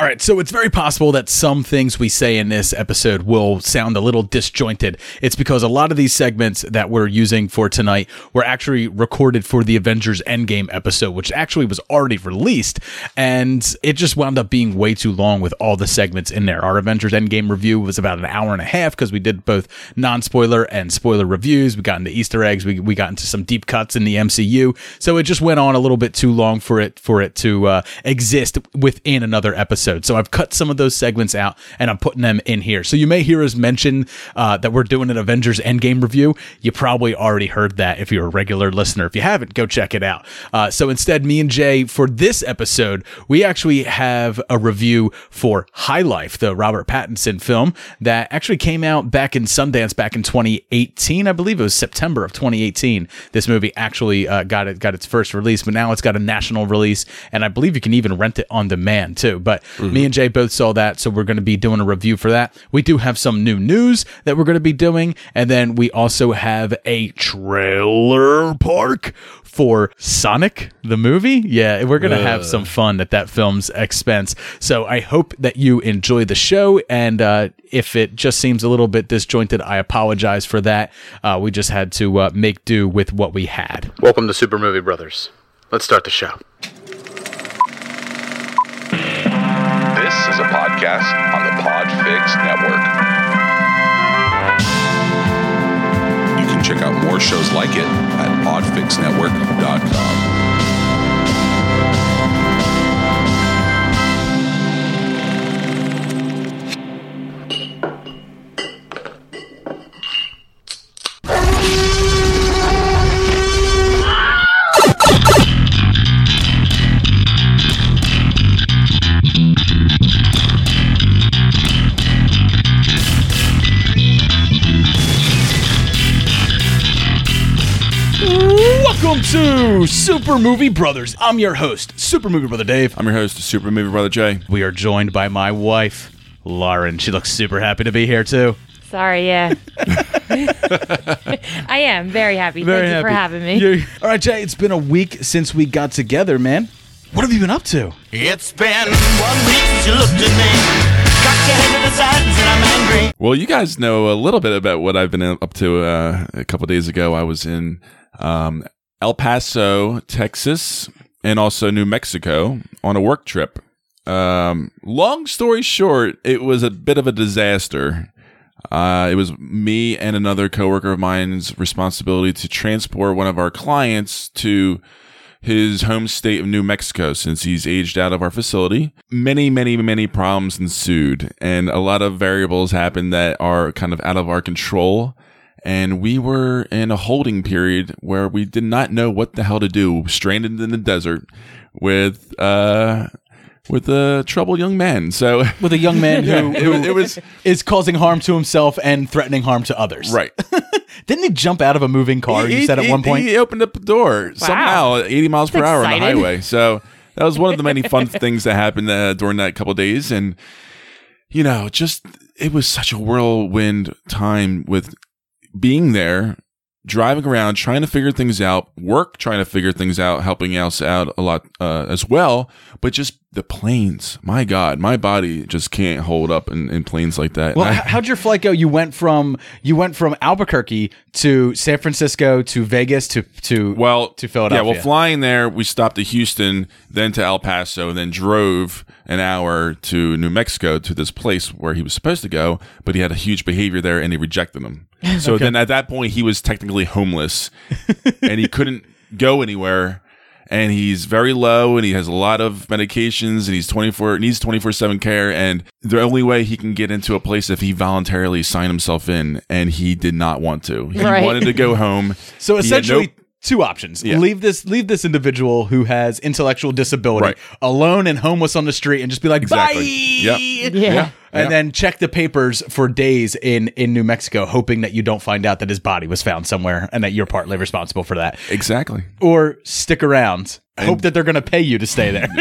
All right, so it's very possible that some things we say in this episode will sound a little disjointed. It's because a lot of these segments that we're using for tonight were actually recorded for the Avengers Endgame episode, which actually was already released, and it just wound up being way too long with all the segments in there. Our Avengers Endgame review was about an hour and a half because we did both non-spoiler and spoiler reviews. We got into Easter eggs, we, we got into some deep cuts in the MCU, so it just went on a little bit too long for it for it to uh, exist within another episode episode. So I've cut some of those segments out and I'm putting them in here. So you may hear us mention uh, that we're doing an Avengers Endgame review. You probably already heard that if you're a regular listener. If you haven't, go check it out. Uh, so instead, me and Jay, for this episode, we actually have a review for High Life, the Robert Pattinson film that actually came out back in Sundance back in 2018. I believe it was September of 2018. This movie actually uh, got it got its first release, but now it's got a national release, and I believe you can even rent it on demand too. But Mm-hmm. Me and Jay both saw that, so we're going to be doing a review for that. We do have some new news that we're going to be doing, and then we also have a trailer park for Sonic the movie. Yeah, we're going to have some fun at that film's expense. So I hope that you enjoy the show. And uh, if it just seems a little bit disjointed, I apologize for that. Uh, we just had to uh, make do with what we had. Welcome to Super Movie Brothers. Let's start the show. A podcast on the Podfix Network. You can check out more shows like it at podfixnetwork.com. Welcome to Super Movie Brothers. I'm your host, Super Movie Brother Dave. I'm your host, Super Movie Brother Jay. We are joined by my wife, Lauren. She looks super happy to be here too. Sorry, yeah. I am very happy. Very Thank you happy. for having me. You're- All right, Jay, it's been a week since we got together, man. What have you been up to? It's been one week since you looked at me. Cocked your head to the side and I'm angry. Well, you guys know a little bit about what I've been up to. Uh, a couple days ago, I was in um, El Paso, Texas, and also New Mexico on a work trip. Um, long story short, it was a bit of a disaster. Uh, it was me and another coworker of mine's responsibility to transport one of our clients to his home state of New Mexico since he's aged out of our facility. Many, many, many problems ensued, and a lot of variables happened that are kind of out of our control. And we were in a holding period where we did not know what the hell to do, stranded in the desert with uh with a troubled young man. So With a young man who, it, was- it was is causing harm to himself and threatening harm to others. right. Didn't he jump out of a moving car? you He- said at one point. he opened up the door somehow, 80 miles per That's hour on the highway. So that was one of the many fun things that happened uh, during that couple days, and you know, just it was such a whirlwind time with being there, driving around, trying to figure things out, work trying to figure things out, helping us out a lot uh, as well. But just the planes, my God, my body just can't hold up in, in planes like that. well, I- how'd your flight go? You went from you went from Albuquerque to San Francisco to Vegas to to well to Philadelphia. Yeah, well, flying there, we stopped at Houston, then to El Paso, then drove an hour to New Mexico to this place where he was supposed to go, but he had a huge behavior there, and they rejected him. So then at that point, he was technically homeless, and he couldn't go anywhere. And he's very low, and he has a lot of medications, and he's twenty four needs twenty four seven care. And the only way he can get into a place if he voluntarily signed himself in, and he did not want to. He Right. wanted to go home. So He had essentially, no- two options: Yeah. leave this leave this individual who has intellectual disability Right. alone and homeless on the street, and just be like, Exactly. bye. Yep. Yeah. And Yeah. then check the papers for days in in New Mexico, hoping that you don't find out that his body was found somewhere and that you're partly responsible for that. Exactly. Or stick around, hope that they're going to pay you to stay there.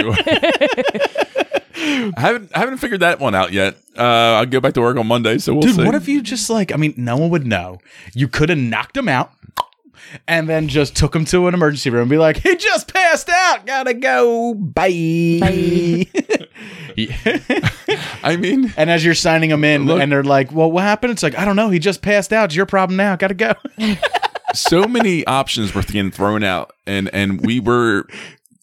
I haven't I haven't figured that one out yet. Uh, I'll go back to work on Monday, so we'll Dude, see. what if you just like? I mean, no one would know. You could have knocked him out. And then just took him to an emergency room and be like, he just passed out. Gotta go. Bye. Yeah. I mean, and as you're signing him in, Look- and they're like, well, what happened? It's like, I don't know. He just passed out. It's your problem now. Gotta go. so many options were getting thrown out, and and we were.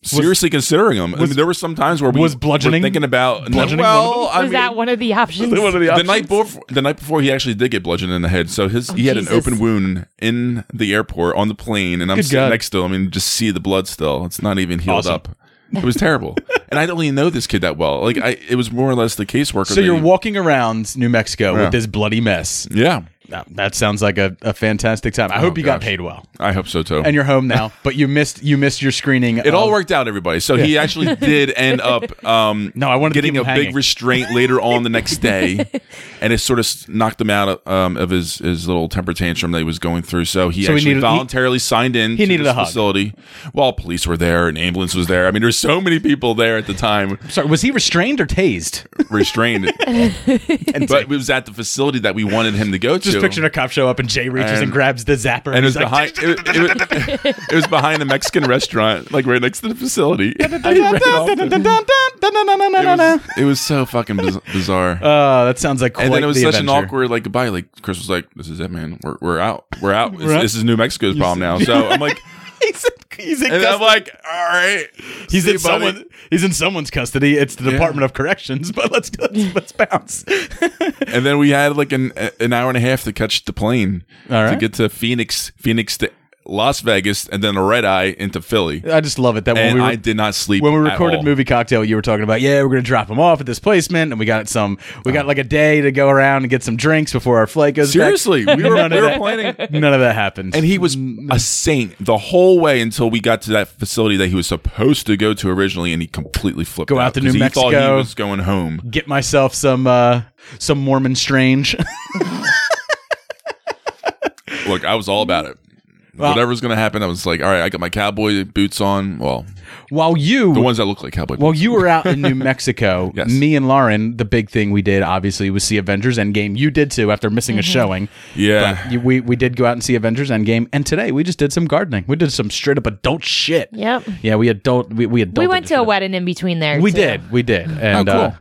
Seriously considering them. I mean, there were some times where we was bludgeoning- were thinking about bludgeoning Well, Was I mean, that one of the options? One of the the night before the night before he actually did get bludgeoned in the head so his oh, he had an open wound in the airport on the plane and i'm Good sitting God. next to him and just see the blood still it's not even healed Awesome. up it was terrible and i don't even know this kid that well like i it was more or less the caseworker So you're he- walking around New Mexico Yeah. with this bloody mess. yeah Now, that sounds like a, a fantastic time. I hope you got paid well. i hope so too And you're home now, but you missed you missed your screening. it all worked out, everybody. So he actually did end up um, No, I wanted to getting a him big restraint later on the next day, and it sort of knocked him out of, um, of his, his little temper tantrum that he was going through. So he So he actually needed- he- voluntarily signed in. he to needed this a hug. facility. While police were there and ambulance was there. I mean, there's so many people there at the time Sorry, was he restrained or tased? restrained. but it was at the facility that we wanted him to go Just to. picturing a cop show up and Jay reaches and, And- grabs the zapper, and it was like, behind. It, it, was- it was behind a Mexican restaurant, like right next to the facility. I ran off to- it, was, it was so fucking biz- bizarre. Oh, that sounds like and then it was such an awkward like goodbye. Like Chris was like, "This is it, man. We're we're out. We're out. This, this is New Mexico's problem now." So I'm like, he's in, he's in and I'm like, "All right, he's in buddy." someone. He's in someone's custody. It's the Yeah. Department of Corrections. But let's let's, let's bounce. And then we had like an an hour and a half to catch the plane All to get to Phoenix, Phoenix to Las Vegas, and then a red eye into Philly. I just love it that when And we were, I did not sleep when we recorded movie cocktail, you were talking about yeah, we're gonna drop him off at this placement, and we got some. We got like a day to go around and get some drinks before our flight goes. back. Seriously, we were, None we were that- planning. None of that happened. And he was a saint the whole way until we got to that facility that he was supposed to go to originally, and he completely flipped Go out out to New he thought he Mexico. was going home. get myself some uh some Mormon strange. Look, I was all about it. Whatever's going to happen, I was like, all right, I got my cowboy boots on. Well, While you the ones that look like cowboy While boots. you were out in New Mexico, Yes. me and Lauren, the big thing we did obviously was see Avengers Endgame. You did too after missing a showing. Yeah. But you, we we did go out and see Avengers Endgame, and today we just did some gardening. We did some straight up adult shit. Yep. Yeah, we adult we we adult. We went to a wedding in between there. We too. did, we did, and cool. uh,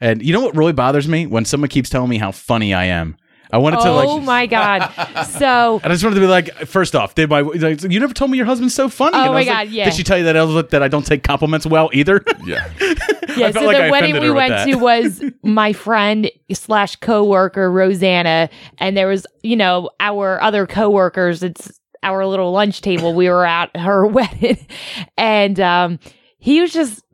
and you know what really bothers me when someone keeps telling me how funny I am. I wanted to like. Oh my god! So And I just wanted to be like, first off, did my like, you never told me your husband's so funny? Oh And I my was like, God, yeah. Did she tell you that Elizabeth that I don't take compliments well either? yeah. yeah, felt so like the I wedding we went that. to was my friend slash coworker Rosanna, and there was you know our other coworkers. It's our little lunch table. We were at her wedding, and um, he was just.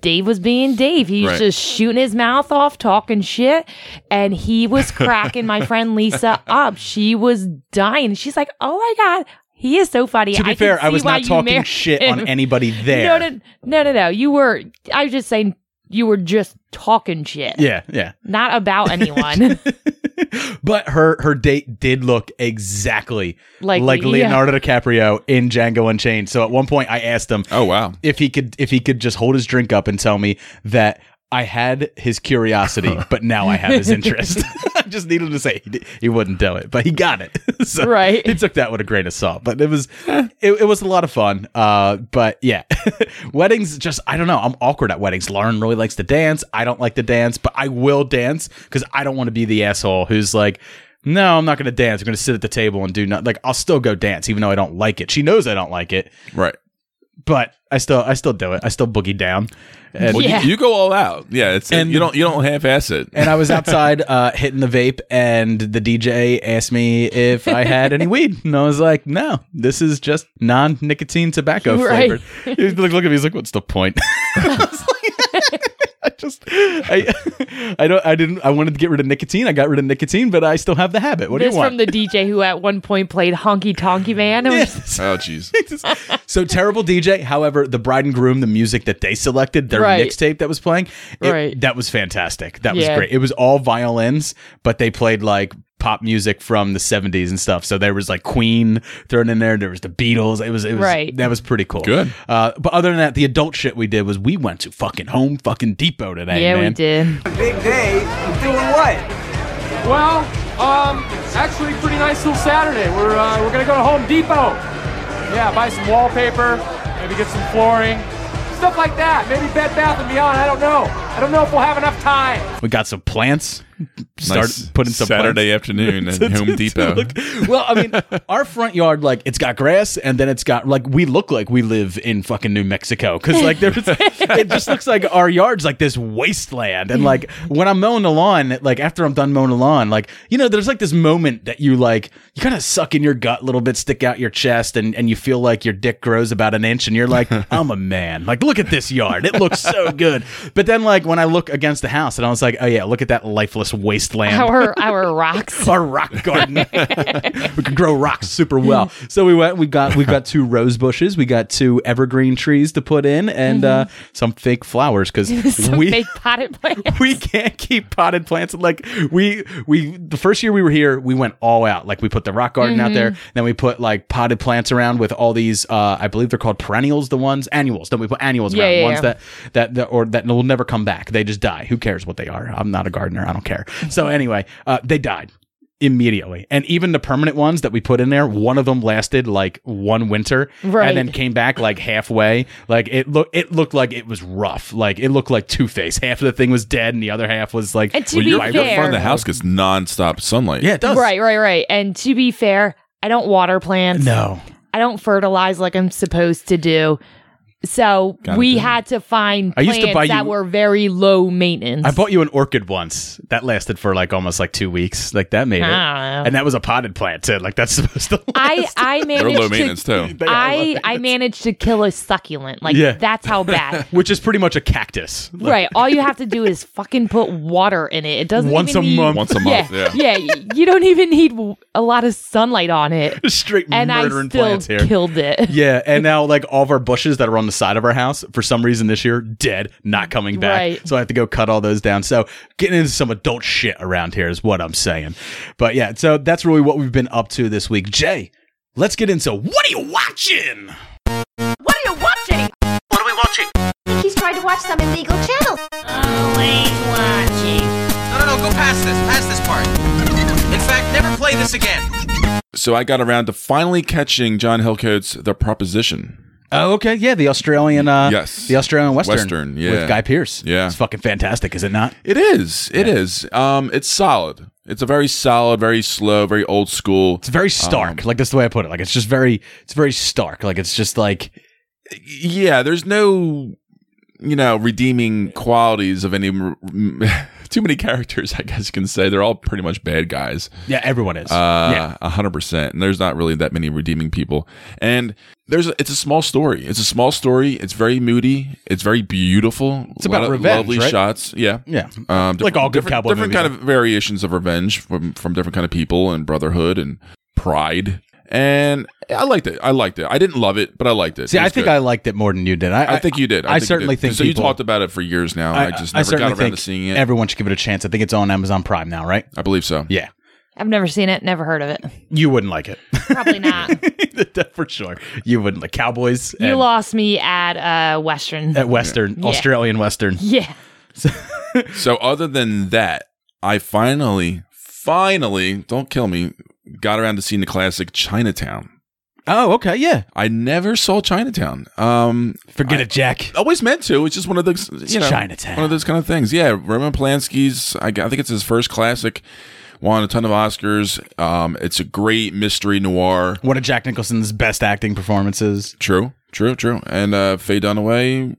Dave was being Dave. He was Right. just shooting his mouth off, talking shit, and he was cracking my friend Lisa up. She was dying. She's like, "Oh my god, he is so funny." to be I fair, I was not you talking shit him." on anybody there. No, no, no, no, no. You were. I was just saying you were just talking shit. Yeah, yeah. Not about anyone. But her her date did look exactly Like- like yeah. Leonardo DiCaprio in Django Unchained. So at one point, I asked him Oh, wow. if he could if he could just hold his drink up and tell me that I had his curiosity, but now I have his interest. I just needed to say he, he wouldn't do it, but he got it. so Right. He took that with a grain of salt, but it was it, it was a lot of fun. Uh, but yeah, weddings just I don't know. I'm awkward at weddings. Lauren really likes to dance. I don't like to dance, but I will dance because I don't want to be the asshole who's like. No, I'm not going to dance. I'm going to sit at the table and do nothing. like. I'll still go dance, even though I don't like it. She knows I don't like it, Right. But I still, I still do it. I still boogie down. And Well, Yeah. you, you go all out. Yeah. It's And- you don't you don't half ass it. and I was outside uh, hitting the vape, and the DJ asked me if I had any weed, and I was like, "No, this is just non-nicotine tobacco Right. flavored." He was like, "Look at me." He's like, "What's the point?" I was like- I just, I, I don't, I didn't, I wanted to get rid of nicotine. I got rid of nicotine, but I still have the habit. What this do you want? It's from the DJ who at one point played Honky Tonky Man. It was- Oh, jeez. so terrible DJ. However, the bride and groom, the music that they selected, their Right. mixtape that was playing, it- Right. that was fantastic. That was Yeah. great. It was all violins, but they played like pop music from the 70s and stuff. So there was like Queen thrown in there. There was the Beatles. It was, it was, Right. that was pretty cool. Good. Uh, but other than that, the adult shit we did was we went to fucking home fucking depot today, yeah, man. we did. Big day. Doing what? Well, Um, actually, pretty nice little Saturday. We're uh, we're gonna go to Home Depot. Yeah, buy some wallpaper, maybe get some flooring, stuff like that. Maybe Bed Bath and Beyond. I don't know. I don't know if we'll have enough time. We got some plants. Start Nice putting some Saturday plants. afternoon at Home to- to Depot. look- well, I mean, our front yard, like, it's got grass, and then it's got like we look like we live in fucking New Mexico because like there's, it just looks like our yard's like this wasteland. And like when I'm mowing the lawn, like after I'm done mowing the lawn, like you know, there's like this moment that you like you kind of suck in your gut a little bit, stick out your chest, and and you feel like your dick grows about an inch, and you're like, I'm a man. Like, look at this yard, it looks so good. But then like when I look against the house, and I was like, oh yeah, look at that lifeless wasteland Our our rocks. our rock garden. we can grow rocks super well. So we went. We got we got two rose bushes. We got two evergreen trees to put in, and uh, some fake flowers because we. fake potted plants. we can't keep potted plants like we we the first year we were here we went all out like we put the rock garden out there then we put like potted plants around with all these uh i believe they're called perennials the ones annuals then we put annuals Yeah, around yeah, ones yeah. that that that or that will never come back they just die. Who cares what they are? I'm not a gardener. I don't care. So anyway uh they died immediately. And even the permanent ones that we put in there one of them lasted like one winter Right. and then came back like halfway. Like it looked it looked like it was rough. Like it looked like two-face. Half of the thing was dead and the other half was like And to Well, be your, your front of the house gets nonstop sunlight. yeah it does. Right, right, right. And to be fair, I don't water plants. no. I don't fertilize like I'm supposed to do. So Gotta we had to find I plants used to buy that you- were very low maintenance. I bought you an orchid once. That lasted for like almost like two weeks. Like that made it, I don't know. and that was a potted plant too. Like that's supposed to. I Last. I They're managed low maintenance to too. They are I low I maintenance. managed to kill a succulent. Like Yeah. that's how bad. which is pretty much a cactus. Like, right. All you have to do is fucking put water in it. It doesn't Once even a need- month. Once a month, yeah. yeah. Yeah. You don't even need w- a lot of sunlight on it. Straight And I murdering still plants here. killed it. yeah, and now like all of our bushes that are on the side of our house, for some reason this year, dead, not coming back. Right. So I have to go cut all those down. So getting into some adult shit around here is what I'm saying. But yeah, so that's really what we've been up to this week. Jay, let's get into what are you watching? What are you watching? What are we watching? I think he's trying to watch some illegal channel. Always watching. No, no, no, go past this. Past this part. In fact, never play this again. So I got around to finally catching John Hillcoat's The Proposition. Oh, okay. Yeah, the Australian uh Yes. the Australian Western. Western, yeah. With Guy Pearce. Yeah. It's fucking fantastic, is it not? It is. It is. Um, it's solid. It's a very solid, very slow, very old school. It's very stark. Um, like that's the way I put it. Like it's just very it's very stark. Like it's just like yeah, there's no, you know, redeeming qualities of any. Too many characters, I guess you can say. They're all pretty much bad guys. yeah, everyone is. Uh, yeah. a hundred percent. And there's not really that many redeeming people. And there's a, it's a small story. It's a small story. It's very moody. It's very beautiful. It's about of revenge, lovely right? shots. Yeah, Yeah. Um, Like all good different, cowboy different movies, kind of variations of revenge from from different kind of people and brotherhood and pride. And I liked it. I liked it. I didn't love it, but I liked it. See, It I think good. I liked it more than you did. I, I think you did. I, think you certainly did. think so. people, You talked about it for years now. I, just never certainly got around think to seeing it. Everyone should give it a chance. I think it's on Amazon Prime now, right? I believe so. Yeah. I've never seen it, never heard of it. You wouldn't like it. Probably not. For sure. You wouldn't like Cowboys you lost me at uh Western. at Western, Yeah. Australian Western. yeah. So other than that, I finally, finally, don't kill me, got around to seeing the classic Chinatown. Oh, okay. Yeah. I never saw Chinatown. Um, Forget I- it, Jack. always meant to. It's just one of those, you know, Chinatown. one of those kind of things. Yeah, Roman Polanski's. I think it's his first classic. Won a ton of Oscars. Um, it's a great mystery noir. One of Jack Nicholson's best acting performances. True, true, true. And uh, Faye Dunaway,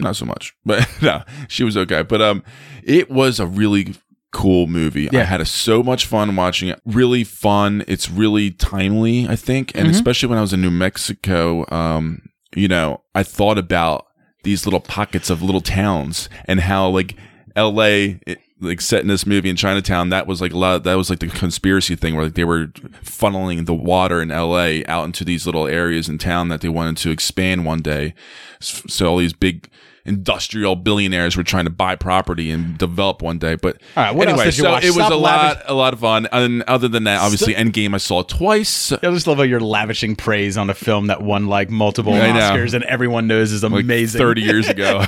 not so much, but no, she was okay. But um, it was a really cool movie. I had a, so much fun watching it. Really fun. It's really timely, I think, and especially when I was in New Mexico. Um, you know, I thought about these little pockets of little towns and how like L.A. It, like set in this movie in Chinatown, that was like a lot. that was like the conspiracy thing where like they were funneling the water in L.A. out into these little areas in town that they wanted to expand one day. So all these big industrial billionaires were trying to buy property and develop one day. But All right, what anyway, so watch? it was Stop a lavish- lot, a lot of fun. And other than that, obviously, Endgame I saw twice. I just love how you're lavishing praise on a film that won like multiple know. Oscars and everyone knows is Like amazing. thirty years ago.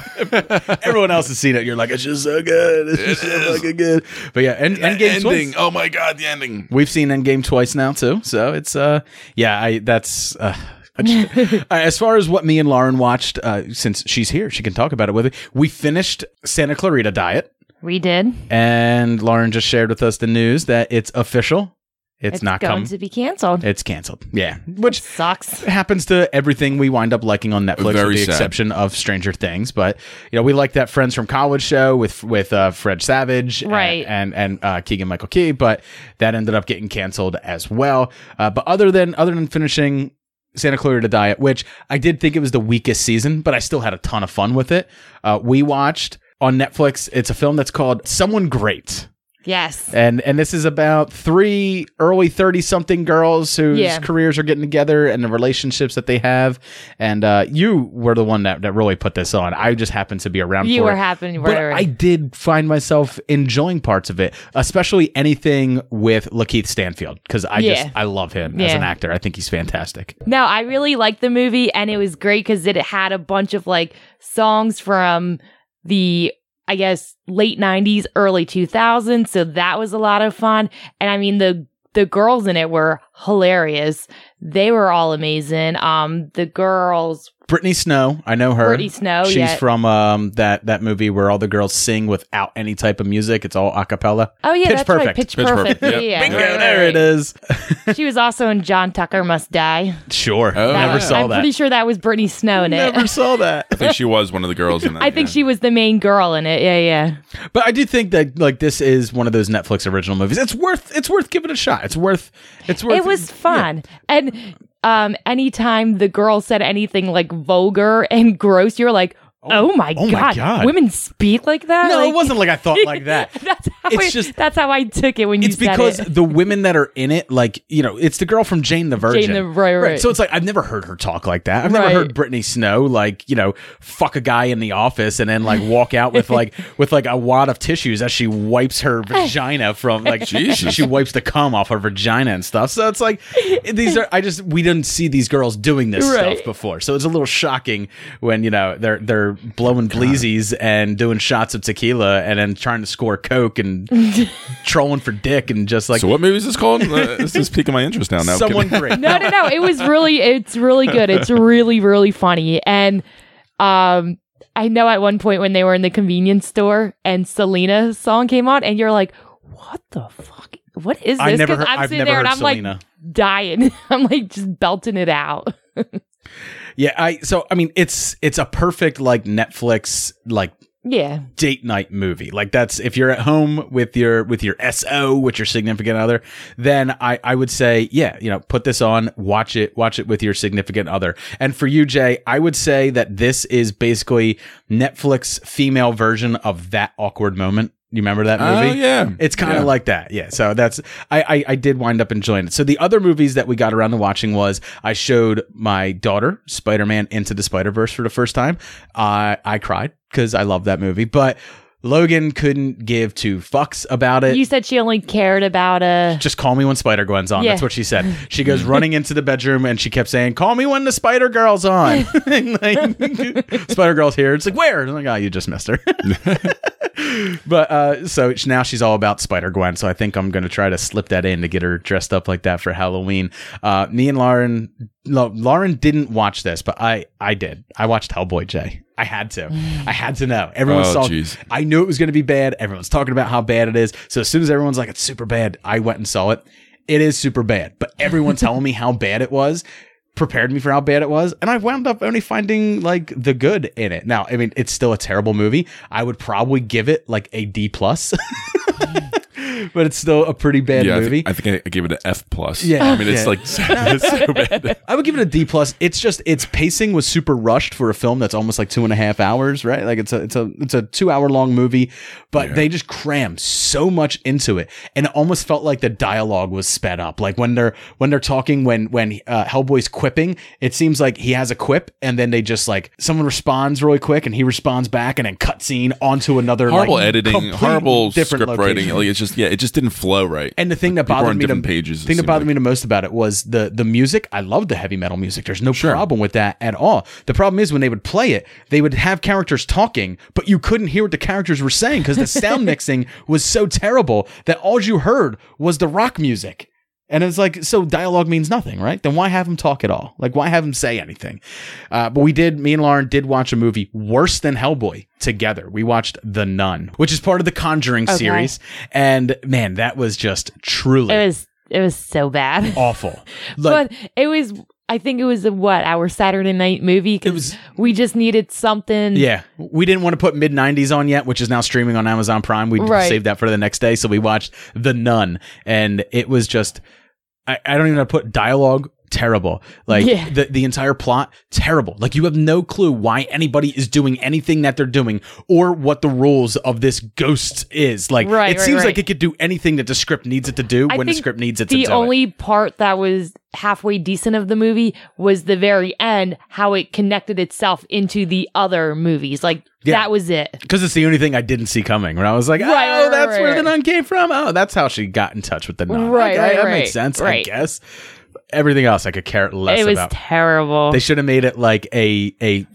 Everyone else has seen it. You're like, it's just so good. It's just so fucking good. But yeah, end, Endgame ending. twice. Oh my god, the ending. We've seen Endgame twice now too. So it's uh, yeah, I that's uh. I uh, as far as what me and Lauren watched, uh, since she's here, she can talk about it with me. We finished Santa Clarita Diet, We did. and Lauren just shared with us the news that it's official. It's, not going coming. to be canceled. It's canceled. Yeah, which Sucks. happens to everything we wind up liking on Netflix, Very with the sad. exception of Stranger Things. But you know, we like that Friends from College show with with uh, Fred Savage, and- Right. and and, uh, Keegan Michael Key, but that ended up getting canceled as well. Uh, but other than other than finishing Santa Clarita Diet, which I did think it was the weakest season, but I still had a ton of fun with it. Uh, we watched on Netflix. It's a film that's called Someone Great. Yes. And and this is about three early 30 something girls whose Yeah. careers are getting together and the relationships that they have. And uh, you were the one that, that really put this on. I just happened to be around You for were it. happy- But. I did find myself enjoying parts of it, especially anything with Lakeith Stanfield because I Yeah. just I love him as an actor. I think he's fantastic. No, I really liked the movie and it was great because it had a bunch of like songs from the I guess late nineties, early two thousands. So that was a lot of fun. And I mean the the girls in it were hilarious. They were all amazing. Um the girls Brittany Snow, I know her. Brittany Snow, She's yeah. from um that that movie where all the girls sing without any type of music. It's all a cappella. Oh yeah, Pitch that's Perfect. right. Pitch, Pitch perfect. Perfect, Yeah, Bingo, Right, right, there it right. is. She was also in John Tucker Must Die. Sure. Oh, Never yeah. saw I'm that. pretty sure that was Brittany Snow in it. Never saw that. I think she was one of the girls in that. I think yeah. she was the main girl in it. Yeah, yeah. But I do think that like this is one of those Netflix original movies. It's worth it's worth giving a shot. It's worth it's worth it was fun. And um anytime the girl said anything like vulgar and gross, you're like, Oh, oh, my, oh my god, God. women speak like that? No, Like- it wasn't like I thought like that. that's how It's it- just- that's how I took it when you It's because it. the women that are in it, like you know, it's the girl from Jane the Virgin. the- right, right. So it's like I've never heard her talk like that. I've never Right. heard Brittany Snow like you know fuck a guy in the office and then like walk out with like with like a wad of tissues as she wipes her vagina from like Jesus. she wipes the cum off her vagina and stuff. So it's like these are I just we didn't see these girls doing this Right. stuff before. So it's a little shocking when you know they're they're blowing bleezies and doing shots of tequila and then trying to score coke and trolling for dick and just like So what movie is this called? Uh, this is piquing my interest now. Now, someone great. no, no, no. It was really, it's really good. It's really, really funny. And um, I know at one point when they were in the convenience store and Selena's song came on, and you're like, what the fuck? What is this? I never 'Cause heard- I'm I've sitting never there and heard I'm Selena. like dying. I'm like just belting it out. Yeah, I so I mean it's it's a perfect like Netflix like yeah. date night movie. Like that's if you're at home with your with your SO, with your significant other, then I I would say, yeah, you know, put this on, watch it, watch it with your significant other. And for you, Jay, I would say that this is basically Netflix female version of that awkward moment. You remember that movie? Oh, yeah. It's kind of Yeah. like that. Yeah. So that's I, I I did wind up enjoying it. So the other movies that we got around to watching was I showed my daughter Spider-Man Into the Spider-Verse for the first time. I I cried because I love that movie, but Logan couldn't give two fucks about it. You said she only cared about uh just call me when Spider Gwen's on. Yeah. That's what she said. She goes running into the bedroom and she kept saying, "Call me when the Spider Girl's on." like, Spider Girl's here. It's like where? I'm like, oh, you just missed her. but uh, so now she's all about Spider Gwen. So I think I'm going to try to slip that in to get her dressed up like that for Halloween. Uh, me and Lauren, Lauren didn't watch this, but I I did. I watched Hellboy Jay. I had to. I had to know. Everyone Oh, saw. jeez. I knew it was going to be bad. Everyone's talking about how bad it is. So as soon as everyone's like, it's super bad, I went and saw it. It is super bad. But everyone telling me how bad it was prepared me for how bad it was. And I wound up only finding like the good in it. Now, I mean, it's still a terrible movie. I would probably give it like a D plus. but it's still a pretty bad yeah, I movie. think, I think I gave it an F plus. Yeah. I mean it's Yeah. like it's so bad. I would give it a D plus. It's just its pacing was super rushed for a film that's almost like two and a half hours, right? Like it's a it's a it's a two hour long movie, but they just crammed so much into it, and it almost felt like the dialogue was sped up. Like when they're when they're talking, when when uh, Hellboy's quipping, it seems like he has a quip, and then they just like someone responds really quick, and he responds back, and then cutscene onto another Horrible like, editing, horrible different script writing. Like it's just yeah, it just didn't flow right. And the thing that bothered me the pages, thing that bothered like. me the most about it was the the music. I love the heavy metal music. There's no problem with that at all. The problem is when they would play it, they would have characters talking, but you couldn't hear what the characters were saying because the sound mixing was so terrible that all you heard was the rock music. And it's like, so dialogue means nothing, right? Then why have him talk at all? Like, why have him say anything? Uh, but we did, me and Lauren did watch a movie worse than Hellboy together. We watched The Nun, which is part of the Conjuring Okay. series. And man, that was just truly It was it was so bad. awful. Like, but it was I think it was a what our Saturday night movie. Was- we just needed something. yeah, we didn't want to put mid 90s on yet, which is now streaming on Amazon Prime. We Right. saved that for the next day. So we watched The Nun, and it was just, I, I don't even know how to put dialogue. Terrible. Like Yeah. the, the entire plot, terrible. Like you have no clue why anybody is doing anything that they're doing or what the rules of this ghost is. Like Right, it right, seems right. like it could do anything that the script needs it to do I when the script needs it to The do it. only part that was halfway decent of the movie was the very end, how it connected itself into the other movies. Like Yeah. that was it. Because it's the only thing I didn't see coming. When I was like, Right, oh, right, that's right, where the nun came from. Oh, that's how she got in touch with the nun. Right, Okay, right, that right, makes sense, I right. guess. Everything else I could care less it was about. terrible. They should have made it like a a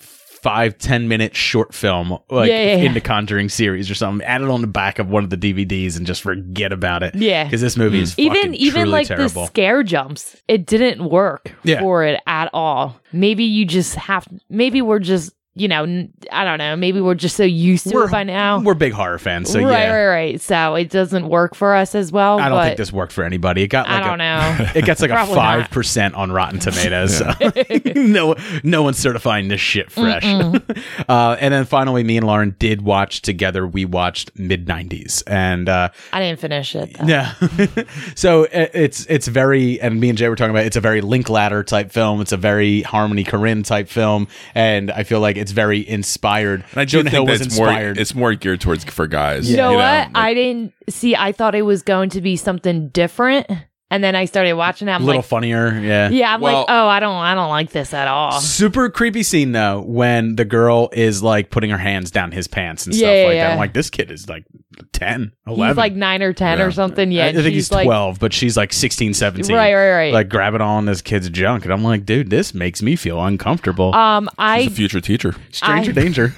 five ten minute short film, like Yeah, yeah, yeah. in the Conjuring series or something. Add it on the back of one of the DVDs and just forget about it. Yeah. because this movie is mm. even fucking even truly like terrible. the scare jumps, it didn't work Yeah. for it at all. Maybe you just have. Maybe we're just you know I don't know. Maybe we're just so used to we're it by now. We're big horror fans, so right, yeah. right, right. So it doesn't work for us as well. I don't think this worked for anybody. It got like I don't a, know. It gets like a five percent on Rotten Tomatoes. So no, no one's certifying this shit fresh. uh, and then finally, me and Lauren did watch together. We watched mid '90s, and uh, I didn't finish it. Though. yeah, so it, it's it's very. And me and Jay were talking about. It's a very Linklater type film. It's a very Harmony Korine type film, and I feel like it's very inspired. And I do Jonah think Hill was that's more inspired. it's more geared towards for guys. You know you what? like- I didn't see. I thought it was going to be something different, and then I started watching it. I'm a little like, funnier, yeah. yeah, I'm Well- like, oh, I don't, I don't like this at all. Super creepy scene though when the girl is like putting her hands down his pants and stuff Yeah, like yeah, that. I'm like, this kid is like 10, 11. He's like nine or ten Yeah. or something. Yeah, I, I think she's he's like, 12, but she's like 16, 17. Right, right, right. Like grabbing on this kid's junk. And I'm like, dude, this makes me feel uncomfortable. Um, He's a I future teacher. Stranger I- danger.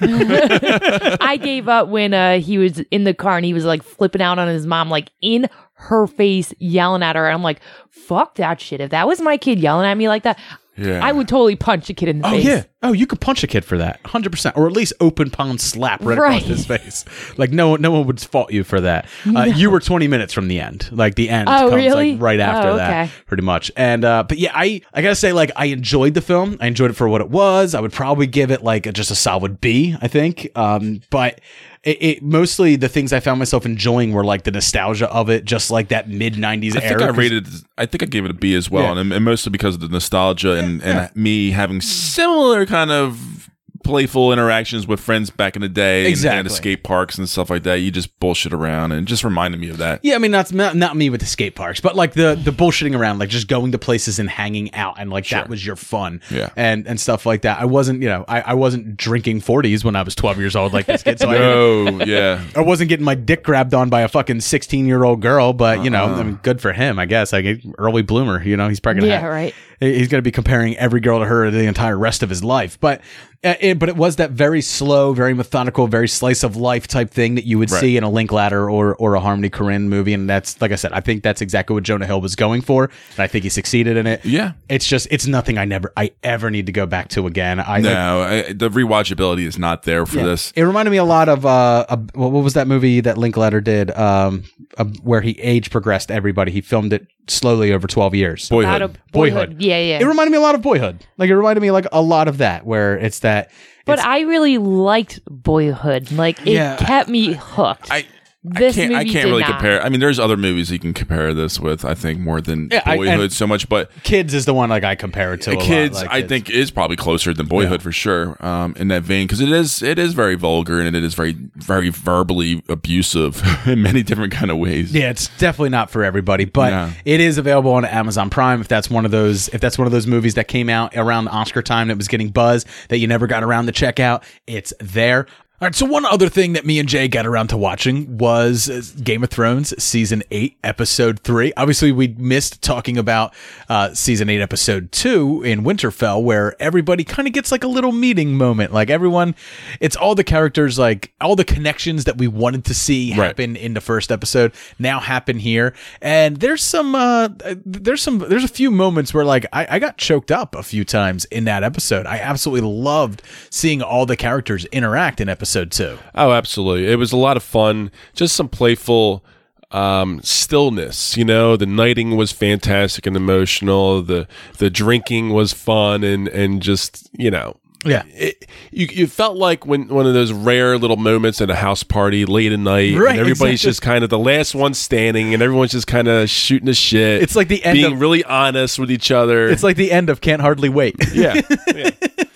I gave up when uh he was in the car and he was like flipping out on his mom, like in her face, yelling at her. And I'm like, fuck that shit. If that was my kid yelling at me like that, Yeah. I would totally punch a kid in the Oh face. yeah. Oh, you could punch a kid for that, hundred percent, or at least open palm slap right, Right. across his face. Like no, one, no one would fault you for that. Uh, you were twenty minutes from the end. Like the end Oh, comes really? like right after Oh, that, pretty much. And uh, but yeah, I I gotta say, like I enjoyed the film. I enjoyed it for what it was. I would probably give it like a, just a solid B. I think. Um, but. It, it mostly the things I found myself enjoying were like the nostalgia of it, just like that mid '90s I era. think I 'cause- rated. I think I gave it a B as well, Yeah. and, and mostly because of the nostalgia and, and me having similar kind of playful interactions with friends back in the day, and- and, skate parks and stuff like that. You just bullshit around, and just reminded me of that. Yeah, I mean not not, not me with the skate parks, but like the the bullshitting around, like just going to places and hanging out, and like that was your fun, Yeah. and and stuff like that. I wasn't, you know, I, I wasn't drinking forties when I was twelve years old like this kid, so I, Oh yeah, I wasn't getting my dick grabbed on by a fucking sixteen year old girl. But you know, Uh-uh. I mean, good for him, I guess. Like early bloomer, you know, he's probably gonna Yeah, have- right. He's going to be comparing every girl to her the entire rest of his life, but. Uh, it, but it was that very slow, very methodical, very slice of life type thing that you would Right. see in a Linklater or or a Harmony Korine movie, and that's like I said, I think that's exactly what Jonah Hill was going for, and I think he succeeded in it. Yeah. it's just it's nothing I never I ever need to go back to again. I no, I, the rewatchability is not there for yeah. this. It reminded me a lot of uh, a, what was that movie that Linklater did, um, uh, where he age progressed everybody. He filmed it slowly over twelve years. Out of Boyhood. boyhood. Yeah, yeah. It reminded me a lot of Boyhood. Like it reminded me like a lot of that, where it's that. but it's- I really liked Boyhood. Like it Yeah. kept me hooked. I This I can't, I can't did really not. compare. I mean, there's other movies you can compare this with. I think more than Yeah, I- Boyhood so much, but Kids is the one like I compare it to. A lot, kids, like, I it's- think, is probably closer than Boyhood for sure. Um, in that vein, because it is it is very vulgar and it is very very verbally abusive in many different kind of ways. Yeah, it's definitely not for everybody, but Yeah. it is available on Amazon Prime. If that's one of those, if that's one of those movies that came out around Oscar time that was getting buzz that you never got around to check out, it's there. All right, so one other thing that me and Jay got around to watching was uh, Game of Thrones season eight, episode three. Obviously, we missed talking about uh, season eight, episode two in Winterfell, where everybody kind of gets like a little meeting moment. Like everyone, it's all the characters, like all the connections that we wanted to see Right. happen in the first episode now happen here and there's some uh there's some there's a few moments where like I, I got choked up a few times in that episode i absolutely loved seeing all the characters interact in episode two Oh, absolutely. It was a lot of fun. Just some playful um, stillness. You know, the knighting was fantastic and emotional. The the drinking was fun and and just you know. Yeah. It, you, you felt like when one of those rare little moments at a house party late at night, Right, and everybody's exactly. just kind of the last one standing, and everyone's just kind of shooting the shit. It's like the end being of- really honest with each other. it's like the end of can't hardly wait yeah. yeah.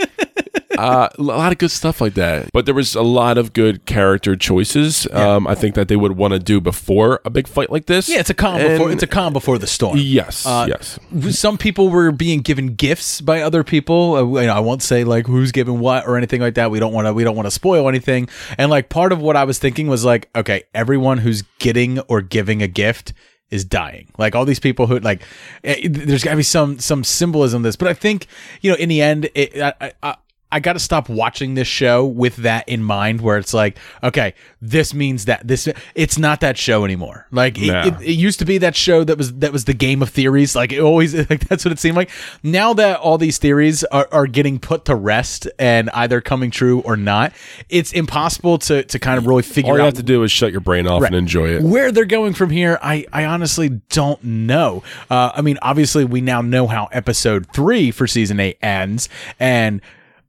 Uh, a lot of good stuff like that, but there was a lot of good character choices. Um, I think that they would want to do before a big fight like this. yeah it's a calm And- before it's a calm before the storm Yes, Uh, yes. some people were being given gifts by other people. Uh, you know, I won't say like who's given what or anything like that. We don't want to. We don't want to spoil anything. And like part of what I was thinking was like, okay, everyone who's getting or giving a gift is dying. Like all these people who like, eh, there's got to be some some symbolism in this. But I think you know, in the end, it, I, I, I got to stop watching this show with that in mind, where it's like, okay, this means that this it's not that show anymore. Like it, it, it used to be that show that was that was the game of theories. Like it always like that's what it seemed like. Now that all these theories are, are getting put to rest and either coming true or not, it's impossible to to kind of really figure out. All you out have to do is shut your brain off Right. and enjoy it. where they're going from here, I, I honestly don't know. Uh, I mean, obviously, we now know how episode three for season eight ends. And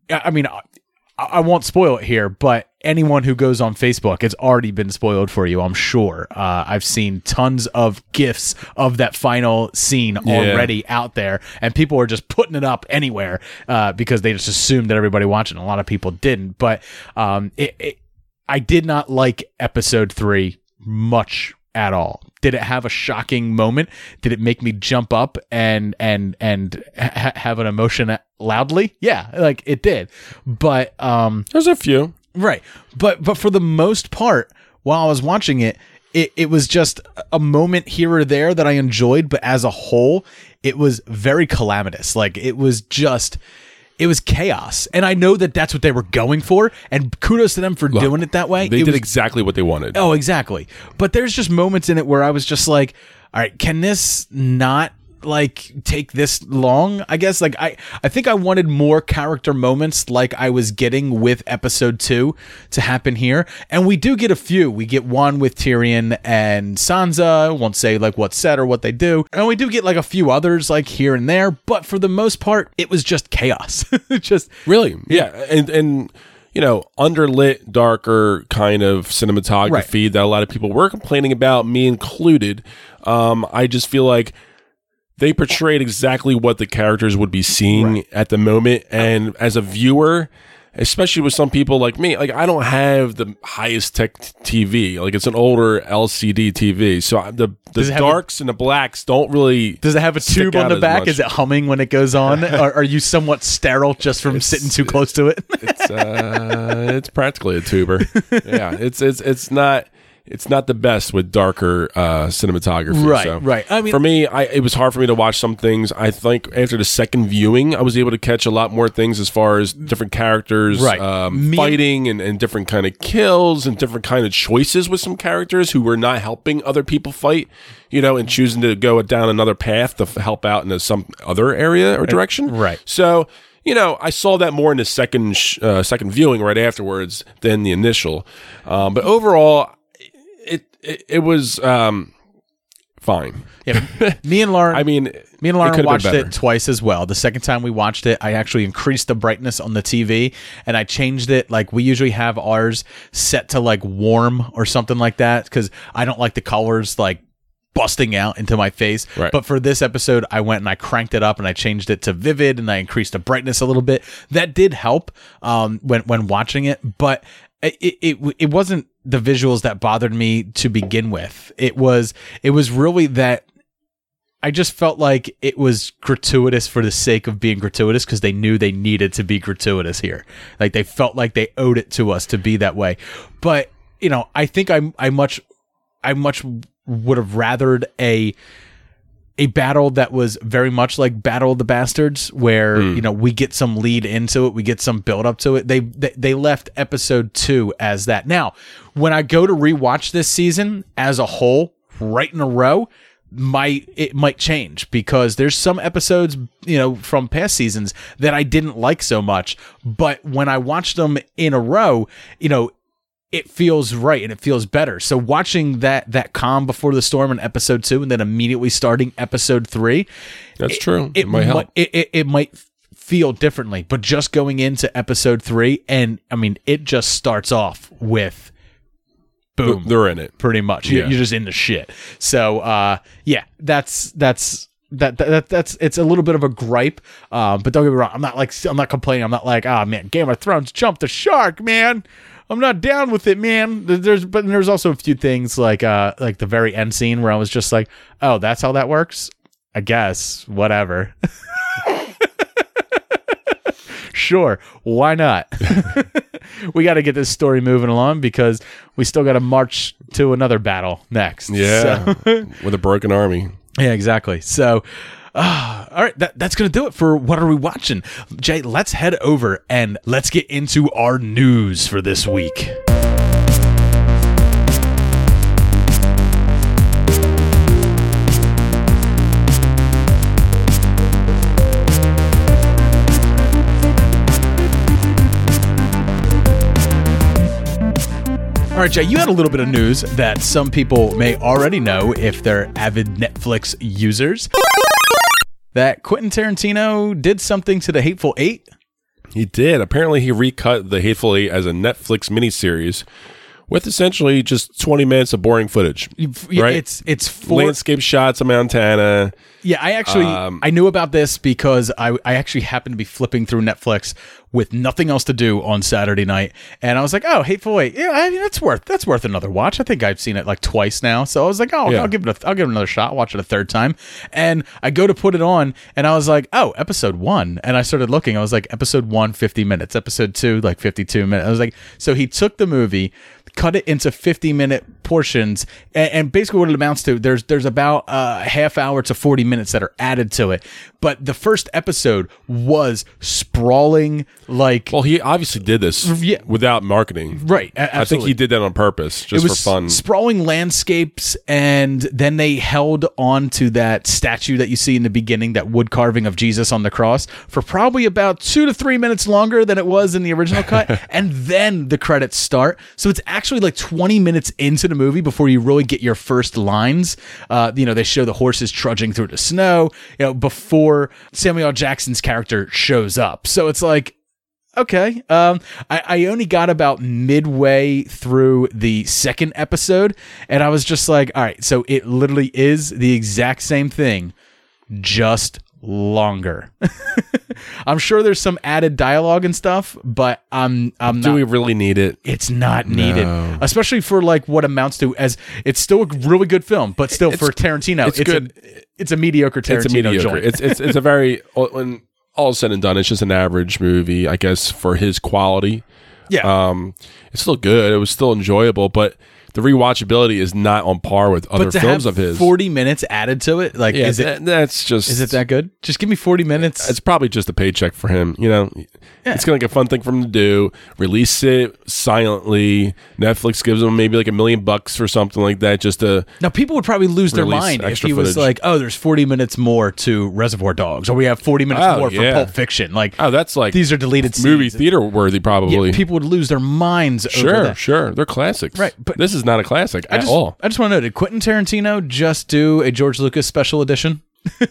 I mean, I, I won't spoil it here, but anyone who goes on Facebook, it's already been spoiled for you, I'm sure. Uh, I've seen tons of gifs of that final scene already out there, and people are just putting it up anywhere uh, because they just assumed that everybody watching. A lot of people didn't, but um, it, it I did not like episode three much at all. Did it have a shocking moment? Did it make me jump up and and and ha- have an emotion loudly? Yeah, like it did. But um There's a few. right. But but for the most part while I was watching it it, it was just a moment here or there that I enjoyed, but as a whole, it was very calamitous. Like it was just it was chaos. And I know that that's what they were going for and kudos to them for doing it that way. They It did was- exactly what they wanted. Oh, exactly. But there's just moments in it where I was just like, all right, can this not like take this long? I guess like I I think I wanted more character moments like I was getting with episode 2 to happen here. And we do get a few. We get one with Tyrion and Sansa. I won't say like what's said or what they do. And we do get like a few others like here and there, but for the most part it was just chaos. just Really? Yeah. And and you know, underlit, darker kind of cinematography that a lot of people were complaining about, me included. Um, I just feel like they portrayed exactly what the characters would be seeing at the moment. And as a viewer, especially with some people like me, like I don't have the highest tech t- TV. Like it's an older LCD TV. So I- the the have a- darks and the blacks don't really Does it have a tube on the back? much. Is it humming when it goes on? or are you somewhat sterile just from sitting too close to it? it's uh, it's practically a tuber. yeah, it's it's it's not it's not the best with darker uh, cinematography. Right, so. right. I mean- for me, I it was hard for me to watch some things. I think after the second viewing, I was able to catch a lot more things as far as different characters, Right. um, fighting and, and different kind of kills and different kind of choices with some characters who were not helping other people fight. You know, and choosing to go down another path to f- help out in some other area or direction. right. So, you know, I saw that more in the second sh- uh, second viewing right afterwards than the initial. Um, but overall, it it, it was um, fine. Yeah, me and Lauren. I mean, me and Lauren could've watched it twice as well. The second time we watched it, I actually increased the brightness on the TV and I changed it. Like we usually have ours set to like warm or something like that because I don't like the colors like busting out into my face. Right. But for this episode, I went and I cranked it up and I changed it to vivid and I increased the brightness a little bit. That did help um, when when watching it, but it, it it wasn't the visuals that bothered me to begin with. It was it was really that I just felt like it was gratuitous for the sake of being gratuitous because they knew they needed to be gratuitous here. Like they felt like they owed it to us to be that way. But you know, I think I I much I much would have rathered a a battle that was very much like Battle of the Bastards, where hmm. you know we get some lead into it, we get some build up to it. They, they they left episode two as that. Now, when I go to rewatch this season as a whole, right in a row, might it might change because there's some episodes you know from past seasons that I didn't like so much, but when I watched them in a row, you know it feels right and it feels better. So watching that that calm before the storm in episode two and then immediately starting episode three, That's true. it, It might help. It, it, it might feel differently. But just going into episode three, and I mean, it just starts off with boom, They're in it. pretty much. Yeah. You're just in the shit. So uh, yeah, that's that's. That, that, that that's it's a little bit of a gripe, um, but don't get me wrong. I'm not like I'm not complaining. I'm not like, oh man, Game of Thrones jumped the shark, man. I'm not down with it, man. There's but there's also a few things like uh like the very end scene where I was just like, oh, that's how that works. I guess whatever. sure, why not? we got to get this story moving along because we still got to march to another battle next. Yeah. So- With a broken army. Yeah, exactly. So, uh, all right, that, that's going to do it for what are we watching? Jay, let's head over and let's get into our news for this week. All right, Jay, you had a little bit of news that some people may already know if they're avid Netflix users. That Quentin Tarantino did something to the Hateful Eight. He did. Apparently, he recut The Hateful Eight as a Netflix miniseries with essentially just 20 minutes of boring footage. Yeah, right? It's it's for Landscape shots of Montana. Yeah, I actually Um, I knew about this because I I actually happened to be flipping through Netflix with nothing else to do on Saturday night, and I was like, oh, Hateful Eight, yeah, I mean that's worth that's worth another watch. I think I've seen it like twice now, so I was like, oh, Yeah. I'll give it a, I'll give it another shot, watch it a third time, and I go to put it on, and I was like, oh, episode one, and I started looking, I was like, episode one, 50 minutes, episode two, like fifty two minutes. I was like, so he took the movie. Cut it into fifty minute portions, and, and basically what it amounts to there's there's about a half hour to forty minutes that are added to it. But the first episode was sprawling like Well, he obviously did this Yeah. without marketing. right. a- I think he did that on purpose, just it was for fun. sprawling landscapes, and then they held on to that statue that you see in the beginning, that wood carving of Jesus on the cross, for probably about two to three minutes longer than it was in the original cut, and then the credits start. So it's actually like twenty minutes into the movie before you really get your first lines. Uh, you know, they show the horses trudging through the snow. You know, before Samuel Jackson's character shows up. So it's like okay. Um, I, I only got about midway through the second episode, and I was just like, all right, so it literally is the exact same thing, just longer. I'm sure there's some added dialogue and stuff, but I'm I'm Do not we really need it? it's not needed, No. especially for like what amounts to as it's still a really good film, but still It's- for Tarantino, it's it's, good. A, it's a mediocre Tarantino it's a mediocre. joint. It's it's it's a very when all said and done, it's just an average movie, I guess, for his quality. yeah, Um, it's still good. It was still enjoyable, but the rewatchability is not on par with other films of his. 40 minutes added to it, like yeah, is it that's just Is it that good? Just give me 40 minutes. It's probably just a paycheck for him. You know, it's gonna like a fun thing for him to do. Release it silently. Netflix gives him maybe like a million bucks or something like that, just to now, people would probably lose their mind if he was footage. like, oh, there's 40 minutes more to Reservoir Dogs, or we have 40 minutes Oh, more for. Pulp Fiction. Like, oh, that's like these are deleted movie scenes. theater worthy, Yeah, probably. people would lose their minds over sure, that. sure, they're classics. Right, but- this is is not a classic I at just, all. I just want to know: Did Quentin Tarantino just do a George Lucas special edition?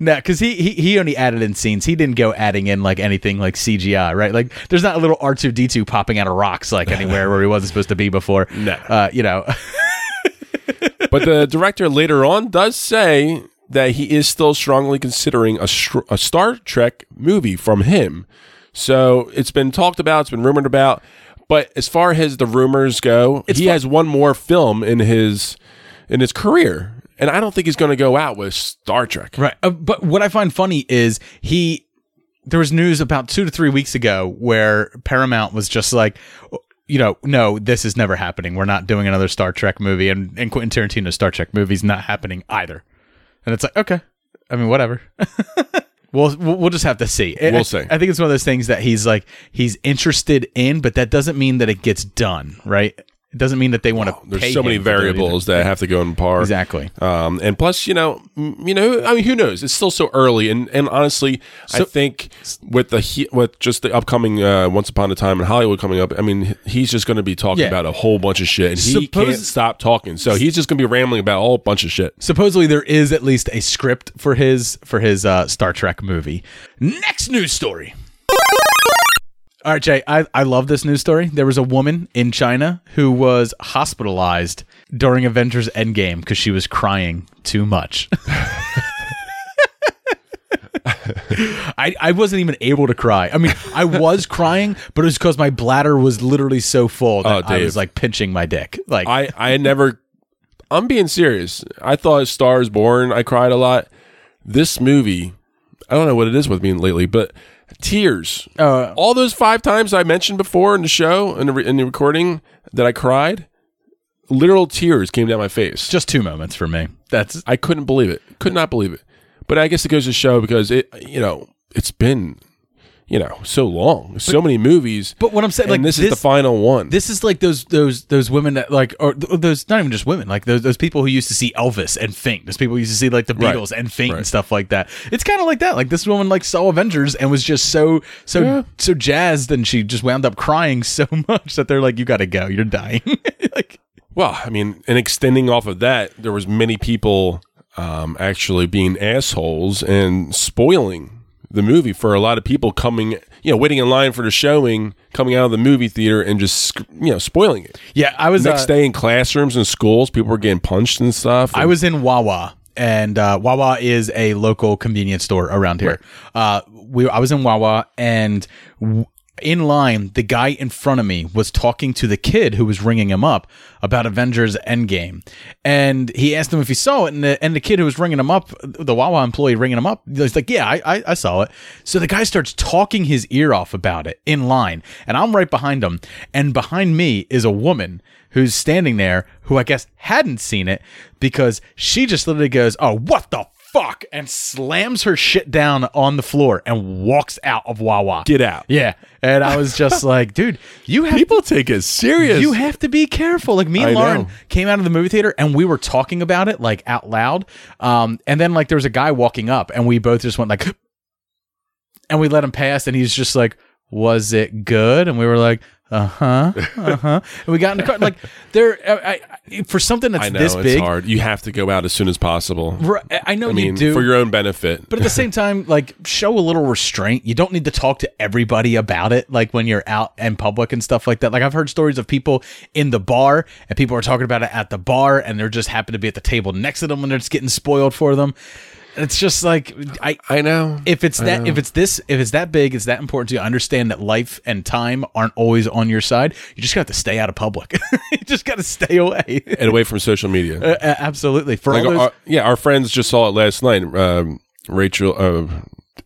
no, because he, he he only added in scenes. He didn't go adding in like anything like CGI, right? Like, there's not a little R two D two popping out of rocks like anywhere where he wasn't supposed to be before. No. uh, you know, but the director later on does say that he is still strongly considering a, str- a Star Trek movie from him. So it's been talked about, it's been rumored about. But as far as the rumors go, he has one more film in his in his career, and I don't think he's going to go out with Star Trek. Right. Uh, but what I find funny is he there was news about 2 to 3 weeks ago where Paramount was just like you know, no, this is never happening. We're not doing another Star Trek movie and and Quentin Tarantino's Star Trek movie's not happening either. And it's like, okay. I mean, whatever. We'll we'll just have to see. We'll see. I think it's one of those things that he's like he's interested in, but that doesn't mean that it gets done, right? It doesn't mean that they want to. There's so many variables that have to go in par. Exactly. Um, and plus, you know, you know, I mean, who knows? It's still so early, and and honestly, I think with the he, with just the upcoming uh, Once Upon a Time in Hollywood coming up, I mean, he's just going to be talking Yeah. about a whole bunch of shit, and he Suppose- can't stop talking. So he's just going to be rambling about a whole bunch of shit. Supposedly there is at least a script for his for his uh, Star Trek movie. Next news story. All right, Jay, I, I love this news story. There was a woman in China who was hospitalized during Avengers Endgame because she was crying too much. I, I wasn't even able to cry. I mean, I was crying, but it was because my bladder was literally so full that Oh, I was like pinching my dick. Like I I never. I'm being serious. I thought Stars Born. I cried a lot. This movie, I don't know what it is with me lately, but tears. Uh, All those five times I mentioned before in the show in the, re- in the recording that I cried, literal tears came down my face. just two moments for me. That's I couldn't believe it. Could not believe it. But I guess it goes to show because it, you know, it's been, you know, so long, so many movies. But what I'm saying, and like, this, is the final one. This is like those those those women that like or those not even just women like those those people who used to see Elvis and faint. Those people used to see like the Right. Beatles and faint Right. and stuff like that. It's kind of like that. Like this woman like saw Avengers and was just so so Yeah. so jazzed and she just wound up crying so much that they're like, you got to go, you're dying. like Well, I mean, and extending off of that, there was many people um, actually being assholes and spoiling the movie for a lot of people coming, you know, waiting in line for the showing, coming out of the movie theater and just, you know, spoiling it. yeah, I was Next uh, day in classrooms and schools, people were getting punched and stuff. I was in Wawa, and uh, Wawa is a local convenience store around here. Uh, we I was in Wawa, and w- in line, the guy in front of me was talking to the kid who was ringing him up about Avengers Endgame, and he asked him if he saw it, and the, and the kid who was ringing him up, the Wawa employee ringing him up, he's like, "Yeah, I, I I saw it." So the guy starts talking his ear off about it in line, and I'm right behind him, and behind me is a woman who's standing there who I guess hadn't seen it because she just literally goes, "Oh, what the fuck!" and slams her shit down on the floor and walks out of Wawa. Get out. Yeah, and I was just like, "Dude, you have People take it serious. you have to be careful." Like me and I Lauren know. came out of the movie theater and we were talking about it like out loud. Um, and then like there was a guy walking up and we both just went like, and we let him pass and he's just like, "Was it good?" And we were like. Uh huh. Uh huh. and we got in the car. Like there, I, I, for something that's I know this it's big, hard. You have to go out as soon as possible. Right, I know I you mean, do for your own benefit. but at the same time, like show a little restraint. You don't need to talk to everybody about it, like when you're out in public and stuff like that. Like I've heard stories of people in the bar and people are talking about it at the bar and they're just happen to be at the table next to them when they're just getting spoiled for them. It's just like I I know. if it's I that know. if it's this if it's that big, it's that important to you. Understand that life and time aren't always on your side. You just got to stay out of public. you just got to stay away. and away from social media. Uh, uh, absolutely. For like all those, our, yeah, our friends just saw it last night. Um, Rachel, uh,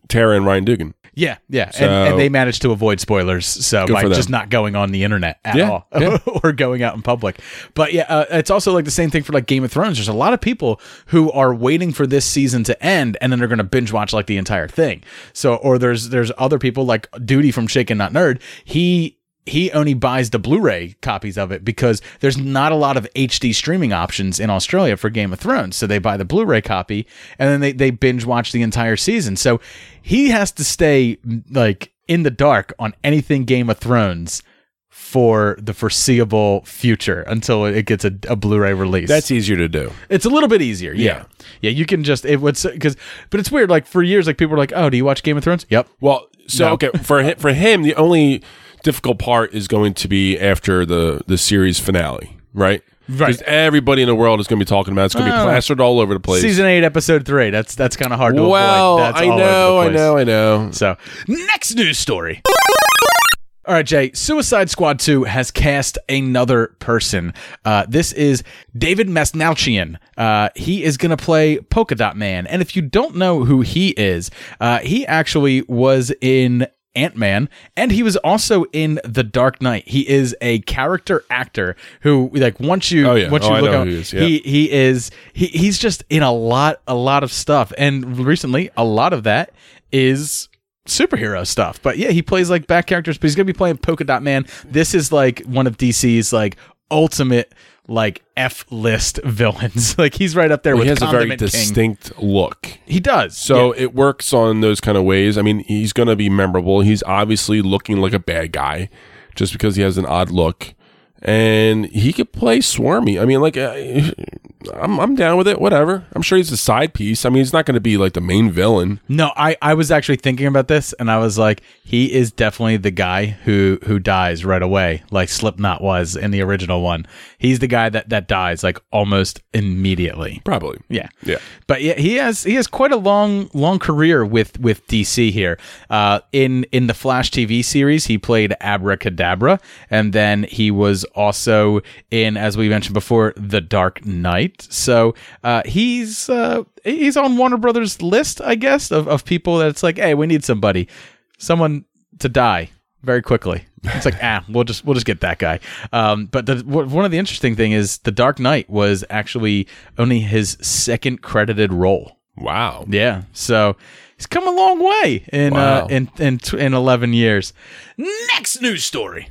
Tara, and Ryan Dugan. Yeah, yeah, So- and, and they managed to avoid spoilers, so by just not going on the internet at Yeah, all yeah. or going out in public. But yeah, uh, it's also like the same thing for like Game of Thrones. There's a lot of people who are waiting for this season to end, and then they're going to binge watch like the entire thing. So, or there's there's other people like Duty from Shaken Not Nerd. He he only buys the Blu-ray copies of it because there's not a lot of HD streaming options in Australia for Game of Thrones. So they buy the Blu-ray copy and then they, they binge watch the entire season. So he has to stay like in the dark on anything Game of Thrones for the foreseeable future until it gets a, a Blu-ray release. That's easier to do. It's a little bit easier. Yeah. Yeah. Yeah, you can just it would because but it's weird like for years like people were like, "Oh, do you watch Game of Thrones?" Yep. Well, so No. okay, for him, for him, the only difficult part is going to be after the the series finale, right? Right. Because everybody in the world is going to be talking about. it. It's going to be Oh. plastered all over the place. Season 8 episode 3. That's that's kind of hard to well, avoid. That's I know, I know, I know. So, next news story. All right, Jay. Suicide Squad 2 has cast another person. Uh, this is David Dastmalchian. Uh, he is going to play Polka Dot Man. And if you don't know who he is, uh, he actually was in Ant Man, and he was also in The Dark Knight. He is a character actor who, like, once you Oh, yeah. once Oh, you I look up, he is, yeah. he he is he he's just in a lot a lot of stuff, and recently a lot of that is superhero stuff. But yeah, he plays like back characters, but he's gonna be playing Polka Dot Man. This is like one of DC's like ultimate like F list villains. like he's right up there Well, with he has a very Condiment King. distinct look. He does. So it works on those kind of ways. I mean, he's going to be memorable. He's obviously looking like a bad guy just because he has an odd look. And he could play Swarmy. I mean, like, uh, I'm, I'm down with it. Whatever. I'm sure he's a side piece. I mean, he's not going to be like the main villain. No, I, I was actually thinking about this and I was like, he is definitely the guy who who dies right away, like Slipknot was in the original one. He's the guy that, that dies like almost immediately. Probably. Yeah. Yeah. But yeah, he has he has quite a long long career with with DC here. Uh, in in the Flash TV series, he played Abracadabra, and then he was also in, as we mentioned before, The Dark Knight. So uh, he's uh, he's on Warner Brothers list, I guess, of of people that's like, hey, we need somebody, someone to die very quickly. It's like ah, we'll just we'll just get that guy. Um, but the, w- one of the interesting thing is the Dark Knight was actually only his second credited role. Wow. Yeah, so he's come a long way in Wow. uh, in in tw- in eleven years. Next news story.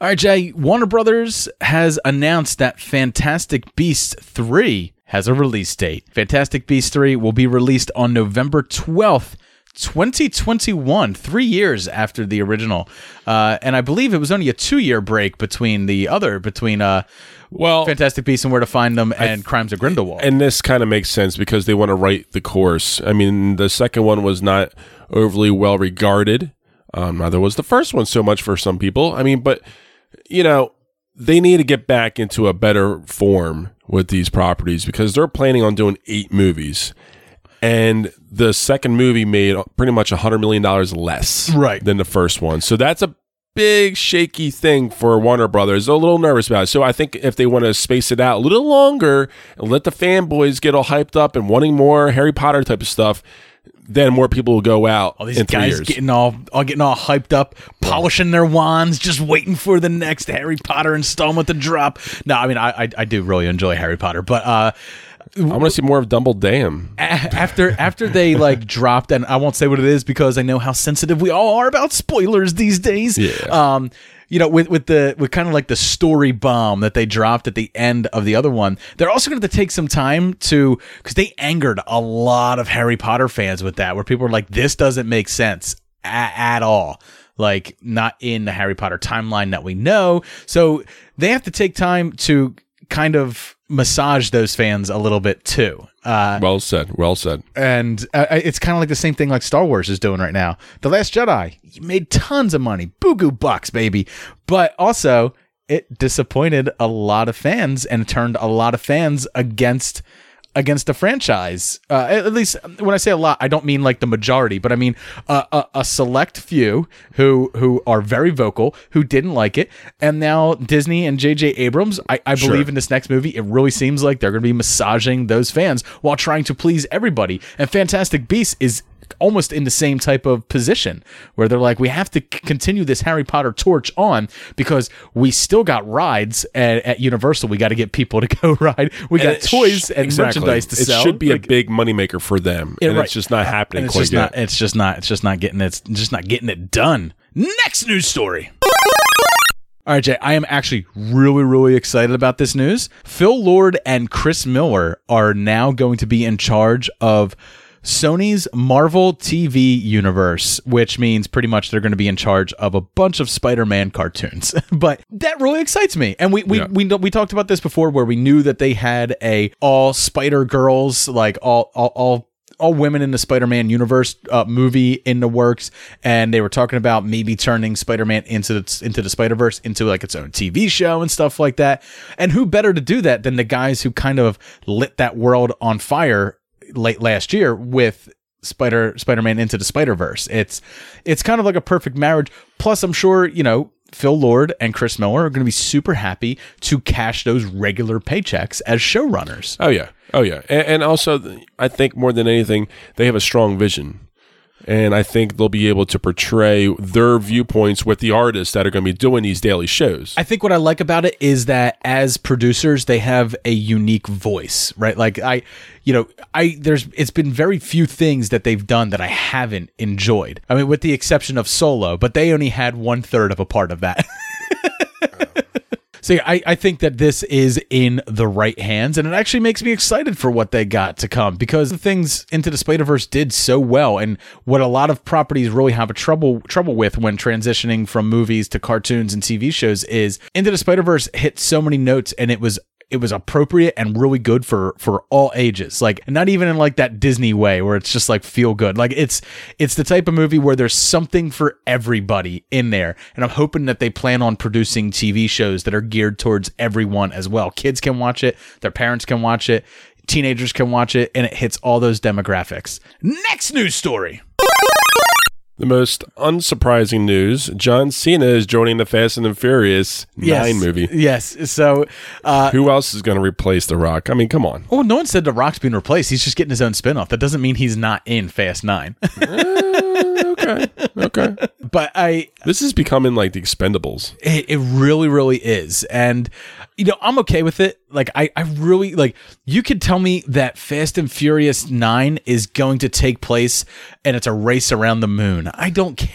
All right, Jay. Warner Brothers has announced that Fantastic Beasts three has a release date. Fantastic Beasts three will be released on November twelfth. 2021, three years after the original, uh, and I believe it was only a two-year break between the other, between uh, Well, Fantastic Beasts and Where to Find Them and Crimes of Grindelwald. and this kind of makes sense because they want to right the course. I mean, the second one was not overly well regarded. Um, neither was the first one so much for some people. I mean, but you know, they need to get back into a better form with these properties because they're planning on doing eight movies. And the second movie made pretty much a hundred million dollars less Right. than the first one. So that's a big shaky thing for Warner Brothers. They're a little nervous about it. So I think if they want to space it out a little longer and let the fanboys get all hyped up and wanting more Harry Potter type of stuff, then more people will go out All these guys years. getting all, all getting all hyped up, polishing their wands, just waiting for the next Harry Potter installment to drop. No, I mean I I, I do really enjoy Harry Potter, but uh, I want to see more of Dumbledore. a- after after they like dropped, and I won't say what it is because I know how sensitive we all are about spoilers these days. Yeah. Um, you know, with with the with kind of like the story bomb that they dropped at the end of the other one, they're also going to take some time to because they angered a lot of Harry Potter fans with that, where people were like, "This doesn't make sense a- at all." Like not in the Harry Potter timeline that we know. So they have to take time to kind of massage those fans a little bit too. Uh, Well said. Well said. and uh, it's kind of like the same thing like Star Wars is doing right now. The Last Jedi made tons of money, boo bucks, baby. But also, it disappointed a lot of fans and turned a lot of fans against against the franchise. Uh, at least when I say a lot, I don't mean like the majority, but I mean uh, a, a select few who who are very vocal who didn't like it. And now Disney and J.J. Abrams, I, I Sure. believe in this next movie, it really seems like they're going to be massaging those fans while trying to please everybody. And Fantastic Beasts is almost in the same type of position where they're like we have to c- continue this Harry Potter torch on because we still got rides at, at Universal we got to get people to go ride we got it sh- toys and exactly. merchandise to it sell It should be Like, a big moneymaker for them. Yeah, and right. it's just not happening it's quite just yet. not it's just not it's just not getting it's just not getting it done next news story all right, Jay, I am actually really, really excited about this news. Phil Lord and Chris Miller are now going to be in charge of Sony's Marvel TV universe, which means pretty much they're going to be in charge of a bunch of Spider-Man cartoons. but that really excites me. And we we, Yeah. we we talked about this before where we knew that they had a all Spider Girls, like all all, all all women in the Spider-Man universe uh, movie in the works, and they were talking about maybe turning Spider-Man into the, into the Spider-Verse into like its own TV show and stuff like that. And who better to do that than the guys who kind of lit that world on fire late last year with Spider Spider-Man into the Spider-Verse. It's it's kind of like a perfect marriage. Plus, I'm sure you know. Phil Lord and Chris Miller are going to be super happy to cash those regular paychecks as showrunners. Oh yeah, oh yeah, and, and also I think more than anything they have a strong vision, and I think they'll be able to portray their viewpoints with the artists that are going to be doing these daily shows. I think what I like about it is that as producers, they have a unique voice, right? Like I, you know, I there's it's been very few things that they've done that I haven't enjoyed. I mean, with the exception of Solo, but they only had one third of a part of that. Yeah, I, I think that this is in the right hands, and it actually makes me excited for what they got to come because the things into the Spider Verse did so well, and what a lot of properties really have a trouble trouble with when transitioning from movies to cartoons and TV shows is Into the Spider Verse hit so many notes, and it was it was appropriate and really good for for all ages. Like not even in like that disney way where it's just like feel good. Like it's it's the type of movie where there's something for everybody in there. And i'm hoping that they plan on producing tv shows that are geared towards everyone as well. Kids can watch it. Their parents can watch it. Teenagers can watch it. And it hits all those demographics. Next news story The most unsurprising news: John Cena is joining the Fast and the Furious Nine movie. yes so uh Who else is going to replace The Rock? I mean, come on. Oh, no one said The Rock's being replaced. He's just getting his own spin-off. That doesn't mean he's not in Fast 9. okay. Okay. but I This is becoming like the Expendables. It, it really, really is. And, you know, I'm okay with it. Like, I, I really, like, you could tell me that Fast and Furious 9 is going to take place and it's a race around the moon. I don't care.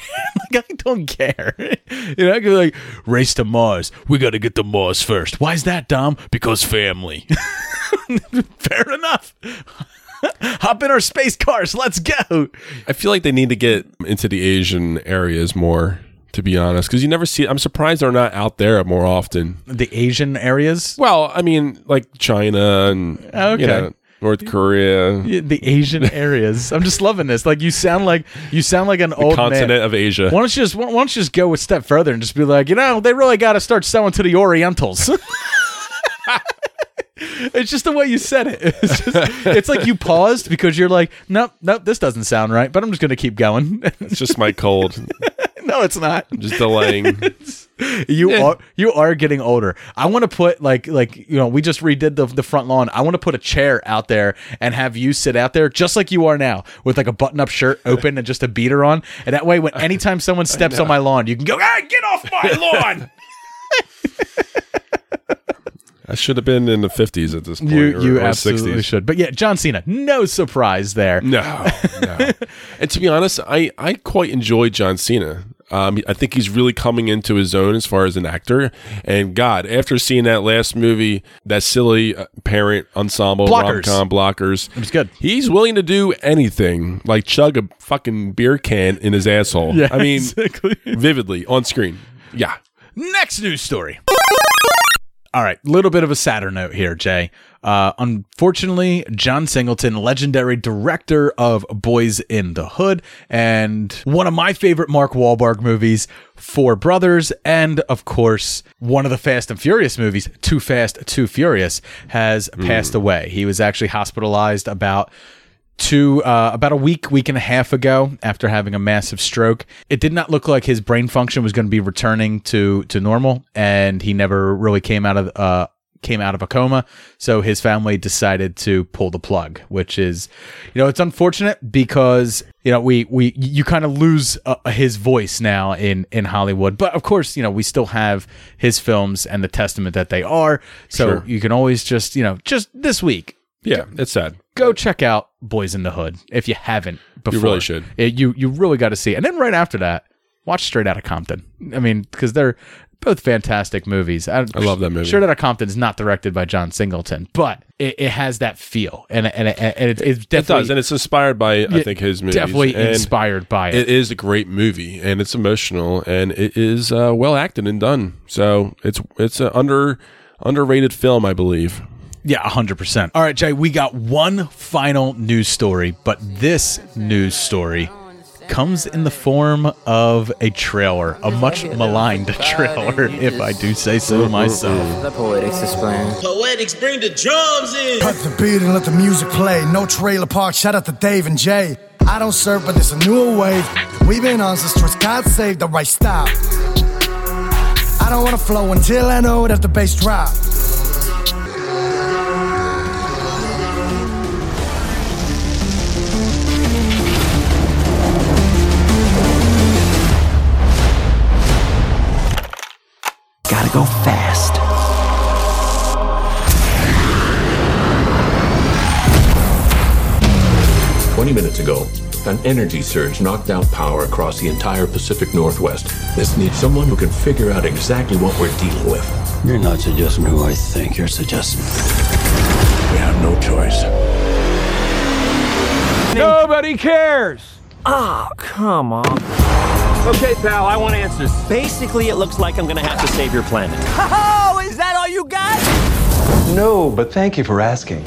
like, I don't care. you know, I could like, race to Mars. We got to get to Mars first. Why is that, Dom? Because family. Fair enough. Hop in our space cars. Let's go. I feel like they need to get into the Asian areas more, to be honest, because you never see. I'm surprised they're not out there more often. The Asian areas? Well, I mean, like China and ah, Okay. you know, North Korea, the Asian areas. I'm just loving this. Like you sound like you sound like an old continent man. of Asia. Why don't you just why don't you just go a step further and just be like, you know, they really got to start selling to the Orientals. it's just the way you said it. It's, just, it's like you paused because you're like, nope, nope, this doesn't sound right. But I'm just gonna keep going. It's just my cold. No, it's not. just delaying. You are you are getting older. I want to put like like you know we just redid the the front lawn. I want to put a chair out there and have you sit out there just like you are now with like a button up shirt open and just a beater on. And that way, when anytime someone steps on my lawn, you can go, "Hey, get off my lawn!" I should have been in the 50s at this point. you or, you or absolutely 60s. should. But yeah, John Cena, no surprise there. No, no. and to be honest, I, I quite enjoy John Cena. Um, I think he's really coming into his own as far as an actor. And God, after seeing that last movie, that silly uh, parent ensemble Blockers. rom-com blockers, It was good. he's willing to do anything, like chug a fucking beer can in his asshole. Yeah, I mean, exactly. vividly on screen. Yeah. Next news story. All right, little bit of a sadder note here, Jay. Uh, unfortunately, John Singleton, legendary director of Boys in the Hood, and one of my favorite Mark Wahlberg movies, Four Brothers, and of course, one of the Fast and Furious movies, Too Fast, Too Furious, has passed away. He was actually hospitalized about two uh, about a week week and a half ago after having a massive stroke it did not look like his brain function was going to be returning to to normal and he never really came out of uh came out of a coma. So his family decided to pull the plug which is you know it's unfortunate because you know we we you kind of lose uh, his voice now in in Hollywood. But of course you know we still have his films and the testament that they are. So Sure. you can always just you know just this week Yeah, it's sad. go check out Boys in the Hood if you haven't before. You really should. It- you you really got to see. it. And then right after that, watch Straight Outta Compton. I mean, because they're both fantastic movies. I, I love that movie. Straight Outta Compton is not directed by John Singleton, but it, it has that feel, and and, and it, it's It definitely does, and it's inspired by I think his movies. definitely and inspired by it. It is a great movie, and it's emotional, and it is uh, well acted and done. So it's it's an under underrated film, I believe. Yeah, 100%. All right, Jay, we got one final news story, but this news story comes in the form of a trailer, a much maligned trailer, if I do say so myself. The poetics explain. Poetics, bring the drums in. Cut the beat and let the music play. No trailer park. Shout out to Dave and Jay. I don't serve, but it's a newer wave. We've been on since towards God save the right style. I don't wanna flow until I know that the bass drop. Gotta go fast. Twenty minutes ago, an energy surge knocked out power across the entire Pacific Northwest. This needs someone who can figure out exactly what we're dealing with. You're not suggesting who I think you're suggesting. We have no choice. Nobody cares. Oh, come on. Okay, pal, I want answers. Basically, it looks like I'm gonna have to save your planet. Oh, is that all you got? No, but thank you for asking.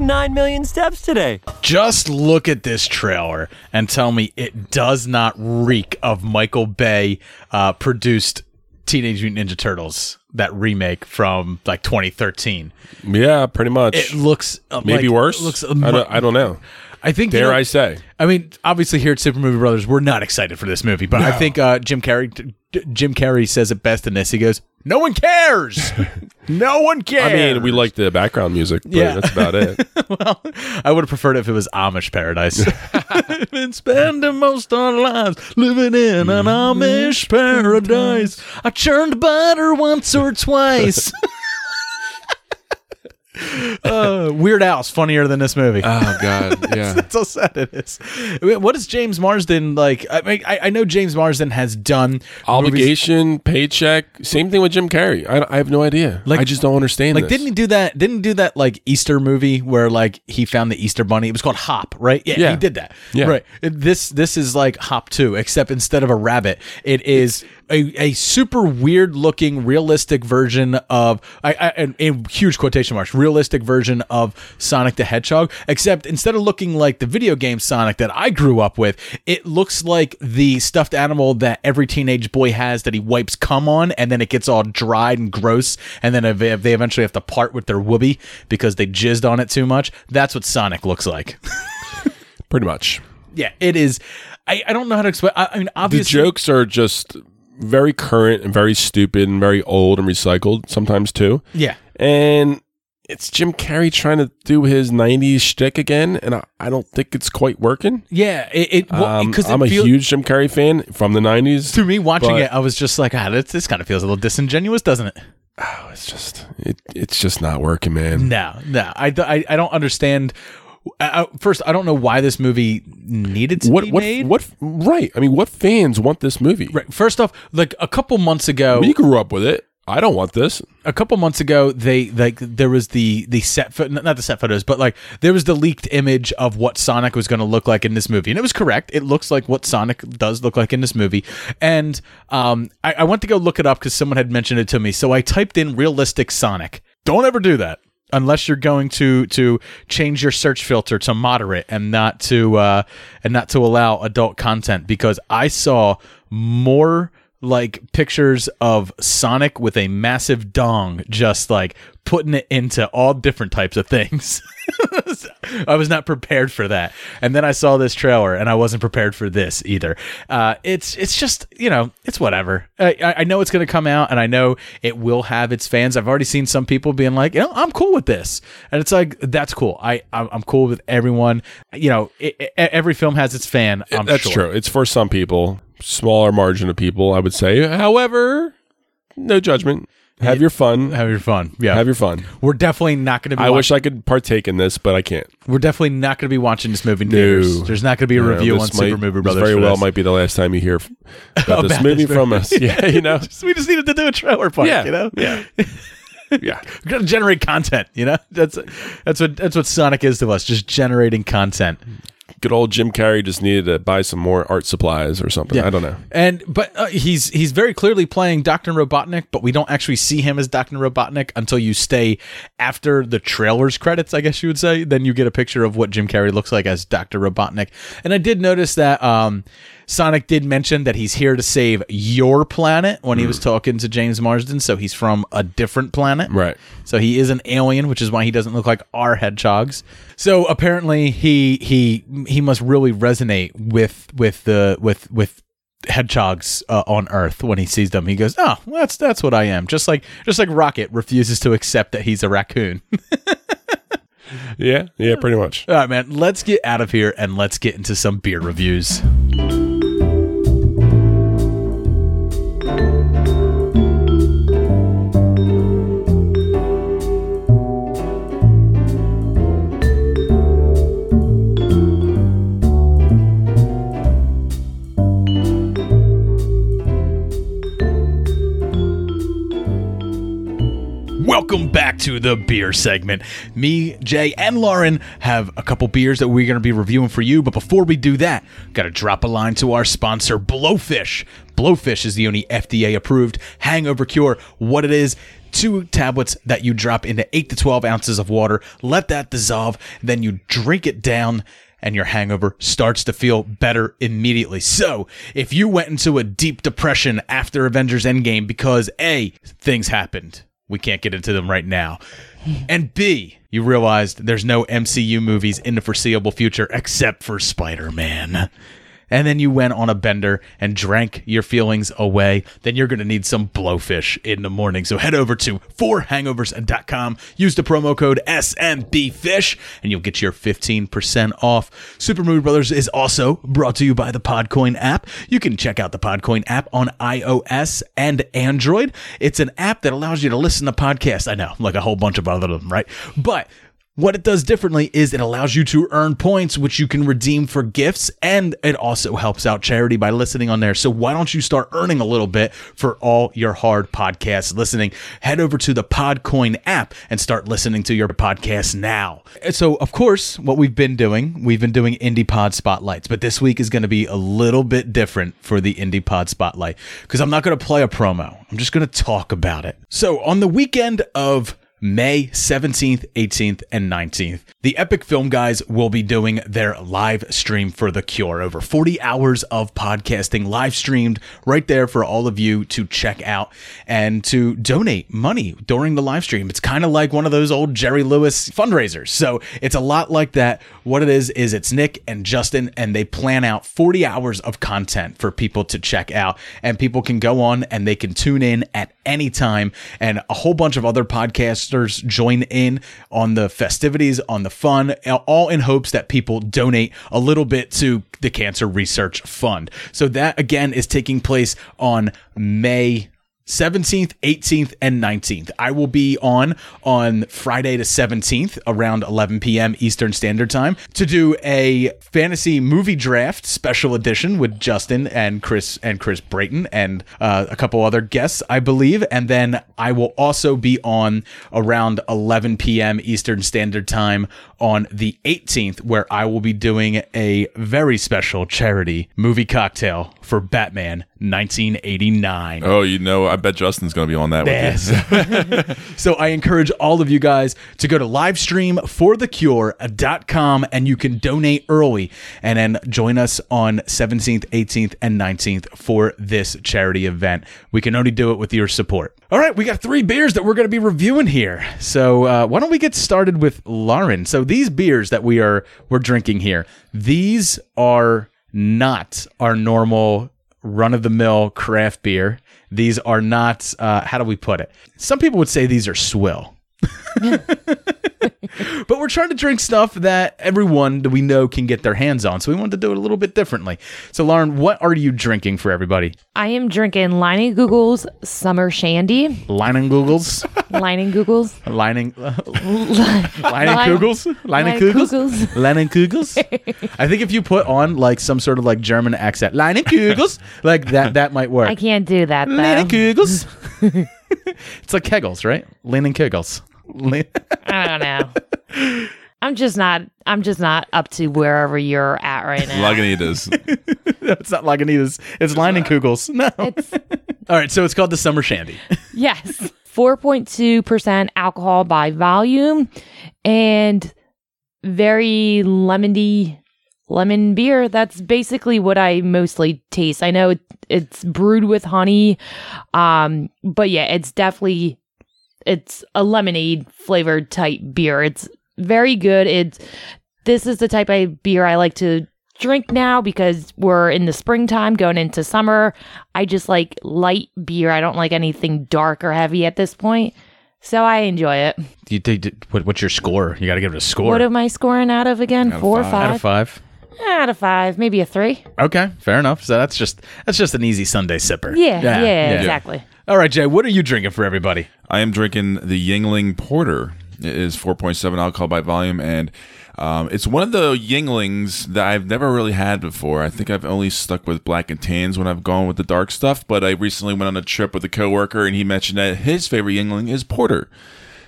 9 million steps today. Just look at this trailer and tell me it does not reek of Michael Bay uh, produced Teenage Mutant Ninja Turtles, that remake from like 2013. Yeah, pretty much. It looks uh, maybe like- worse. it looks I, don't, I don't know. I think Dare you know- I say? I mean, obviously here at Super Movie Brothers, we're not excited for this movie, but I think uh, Jim Carrey, D- Jim Carrey says it best in this. He goes, "No one cares. no one cares." I mean, we like the background music, but Yeah. that's about it. well, I would have preferred it if it was Amish Paradise. Been spending most our lives living in an Amish paradise. I churned butter once or twice. Uh, Weird Al's funnier than this movie. Oh God, yeah. That's how sad it is. I mean, What is James Marsden like? I mean, I, I know James Marsden has done movies- Obligation, paycheck. Same thing with Jim Carrey. I, I have no idea. Like- I just don't understand. Like, this. didn't he do that? Didn't he do that like Easter movie where like he found the Easter bunny? It was called Hop, right? Yeah, Yeah. he did that. Yeah. right. This this is like Hop two, except instead of a rabbit, it is a, a super weird looking, realistic version of I, I in, in huge quotation marks, realistic version of Sonic the Hedgehog. Except instead of looking like the video game Sonic that I grew up with, it looks like the stuffed animal that every teenage boy has that he wipes cum on, and then it gets all dried and gross, and then if they they eventually have to part with their whoopee because they jizzed on it too much. That's what Sonic looks like. Pretty much. yeah, it is. I, I don't know how to explain. I, I mean, obviously, The jokes are just very current and very stupid and very old and recycled sometimes too. Yeah. And it's Jim Carrey trying to do his 90s shtick again, and I, I don't think it's quite working. Yeah, it, it well, Um, because I'm a huge Jim Carrey fan from the 90s. To me, watching but- it, I was just like, ah, this, this kind of feels a little disingenuous, doesn't it? Oh, it's just it, it's just not working, man. No, no, I, I, I don't understand. I, first, I don't know why this movie needed to What be what made. what right? I mean, what fans want this movie? Right. First off, like a couple months ago, We grew up with it. I don't want this. a couple months ago they like there was the the set pho- not the set photos but like there was the leaked image of what sonic was going to look like in this movie and it was correct it looks like what sonic does look like in this movie and um i, I went to go look it up because someone had mentioned it to me so i typed in realistic sonic don't ever do that unless you're going to to change your search filter to moderate and not to uh and not to allow adult content because i saw more like pictures of Sonic with a massive dong, just like putting it into all different types of things. I was not prepared for that, and then I saw this trailer, and I wasn't prepared for this either. Uh, it's it's just you know it's whatever. I, I know it's going to come out, and I know it will have its fans. I've already seen some people being like, you know, I'm cool with this, and it's like that's cool. I I'm, I'm cool with everyone. You know, it, it- every film has its fan. I'm That's sure. true. It's for some people, smaller margin of people, I would say. However, no judgment. Have your fun. Have your fun. Yeah. Have your fun. We're definitely not going to be. I wish I could partake in this, but I can't. We're definitely not going to be watching this movie in theaters. There's not going to be a No, review on might- Super Movie Brothers. Very well, this. might be the last time you hear about this movie this from us. Yeah, you know. we just needed to do a trailer park. Yeah, You know. yeah. yeah. We got to generate content. You know. That's that's what that's what Sonic is to us. Just generating content. Good old Jim Carrey just needed to buy some more art supplies or something. Yeah. I don't know. And but uh, he's he's very clearly playing Doctor Robotnik, but we don't actually see him as Doctor Robotnik until you stay after the trailers credits. I guess you would say. Then you get a picture of what Jim Carrey looks like as Doctor Robotnik. And I did notice that um, Sonic did mention that he's here to save your planet when he was talking to James Marsden. So he's from a different planet, Right. So he is an alien, which is why he doesn't look like our hedgehogs. So apparently he he he must really resonate with with the with with hedgehogs uh, on Earth when he sees them. He goes, "Oh, well, that's that's what I am." Just like just like Rocket refuses to accept that he's a raccoon. Yeah, yeah, pretty much. All right, man. Let's get out of here and let's get into some beer reviews. Welcome back to the beer segment. Me, Jay, and Lauren have a couple beers that we're going to be reviewing for you. But before we do that, got to drop a line to our sponsor, Blowfish. Blowfish is the only FDA approved hangover cure. What it is, two tablets that you drop into 8 to 12 ounces of water, let that dissolve, then you drink it down and your hangover starts to feel better immediately. So, if you went into a deep depression after Avengers Endgame because A, things happened, we can't get into them right now, and B, you realized there's no MCU movies in the foreseeable future except for Spider Man. And then you went on a bender and drank your feelings away, then you're going to need some blowfish in the morning. So head over to 4hangovers.com, use the promo code SMBFish, and you'll get your 15% off. Super Movie Brothers is also brought to you by the Podcoin app. You can check out the Podcoin app on iOS and Android. It's an app that allows you to listen to podcasts. I know, like a whole bunch of other them, right? But what it does differently is it allows you to earn points, which you can redeem for gifts, and it also helps out charity by listening on there. So why don't you start earning a little bit for all your hard podcast listening? Head over to the Podcoin app and start listening to your podcast now. So, of course, what we've been doing, we've been doing Indie Pod Spotlights, but this week is going to be a little bit different for the Indie Pod Spotlight because I'm not going to play a promo. I'm just going to talk about it. So, on the weekend of May 17th, 18th, and 19th. The Epic Film Guys will be doing their live stream for The Cure. Over 40 hours of podcasting live streamed right there for all of you to check out and to donate money during the live stream. It's kind of like one of those old Jerry Lewis fundraisers. So it's a lot like that. What it is, is it's Nick and Justin, and they plan out 40 hours of content for people to check out. And people can go on and they can tune in at any time. And a whole bunch of other podcasters join in on the festivities, on the fun, all in hopes that people donate a little bit to the Cancer Research Fund. So that again is taking place on May 17th, 18th, and 19th. I will be on on Friday the 17th around 11 p.m. Eastern Standard Time to do a fantasy movie draft special edition with Justin and Chris and Chris Brayton and uh, a couple other guests, I believe. And then I will also be on around 11 p.m. Eastern Standard Time on the 18th, where I will be doing a very special charity movie cocktail for Batman 1989. Oh, you know, I bet Justin's going to be on that you. so I encourage all of you guys to go to livestreamforthecure.com and you can donate early and then join us on 17th, 18th, and 19th for this charity event. We can only do it with your support. All right, we got three beers that we're going to be reviewing here. So uh, why don't we get started with Lauren? So these beers that we are we're drinking here, these are not our normal run of the mill craft beer. These are not, uh, how do we put it? Some people would say these are swill. but we're trying to drink stuff that everyone that we know can get their hands on. So we wanted to do it a little bit differently. So, Lauren, what are you drinking for everybody? I am drinking Lining Google's Summer Shandy. Lining Googles, Lining Google's. lining, lining Kugels, lining Lining Kugels, Kugels. lining Kugels. I think if you put on like some sort of like German accent, lining Google's, like that, that might work. I can't do that. Lining Google's. it's like Kegels, right? Leaning Kegels. Le- I don't know. I'm just not. I'm just not up to wherever you're at right now. Lagunitas. no, it's not Lagunitas. It's lining Kugels. No. All right, so it's called the Summer Shandy. Yes. 4.2% alcohol by volume and very lemony lemon beer. That's basically what I mostly taste. I know it, it's brewed with honey. Um, but yeah, it's definitely it's a lemonade flavored type beer. It's very good. It's this is the type of beer I like to drink now because we're in the springtime going into summer. I just like light beer. I don't like anything dark or heavy at this point. So I enjoy it. You, what, what's your score? You got to give it a score. What am I scoring out of again? Four or five? Out of five. Out of five, maybe a three. Okay, fair enough. So that's just that's just an easy Sunday sipper. Yeah, yeah, exactly. All right, Jay, what are you drinking for everybody? I am drinking the Yuengling Porter. It is 4.7 alcohol by volume, and um, it's one of the Yuenglings that I've never really had before. I think I've only stuck with black and tans when I've gone with the dark stuff. But I recently went on a trip with a coworker, and he mentioned that his favorite Yuengling is porter.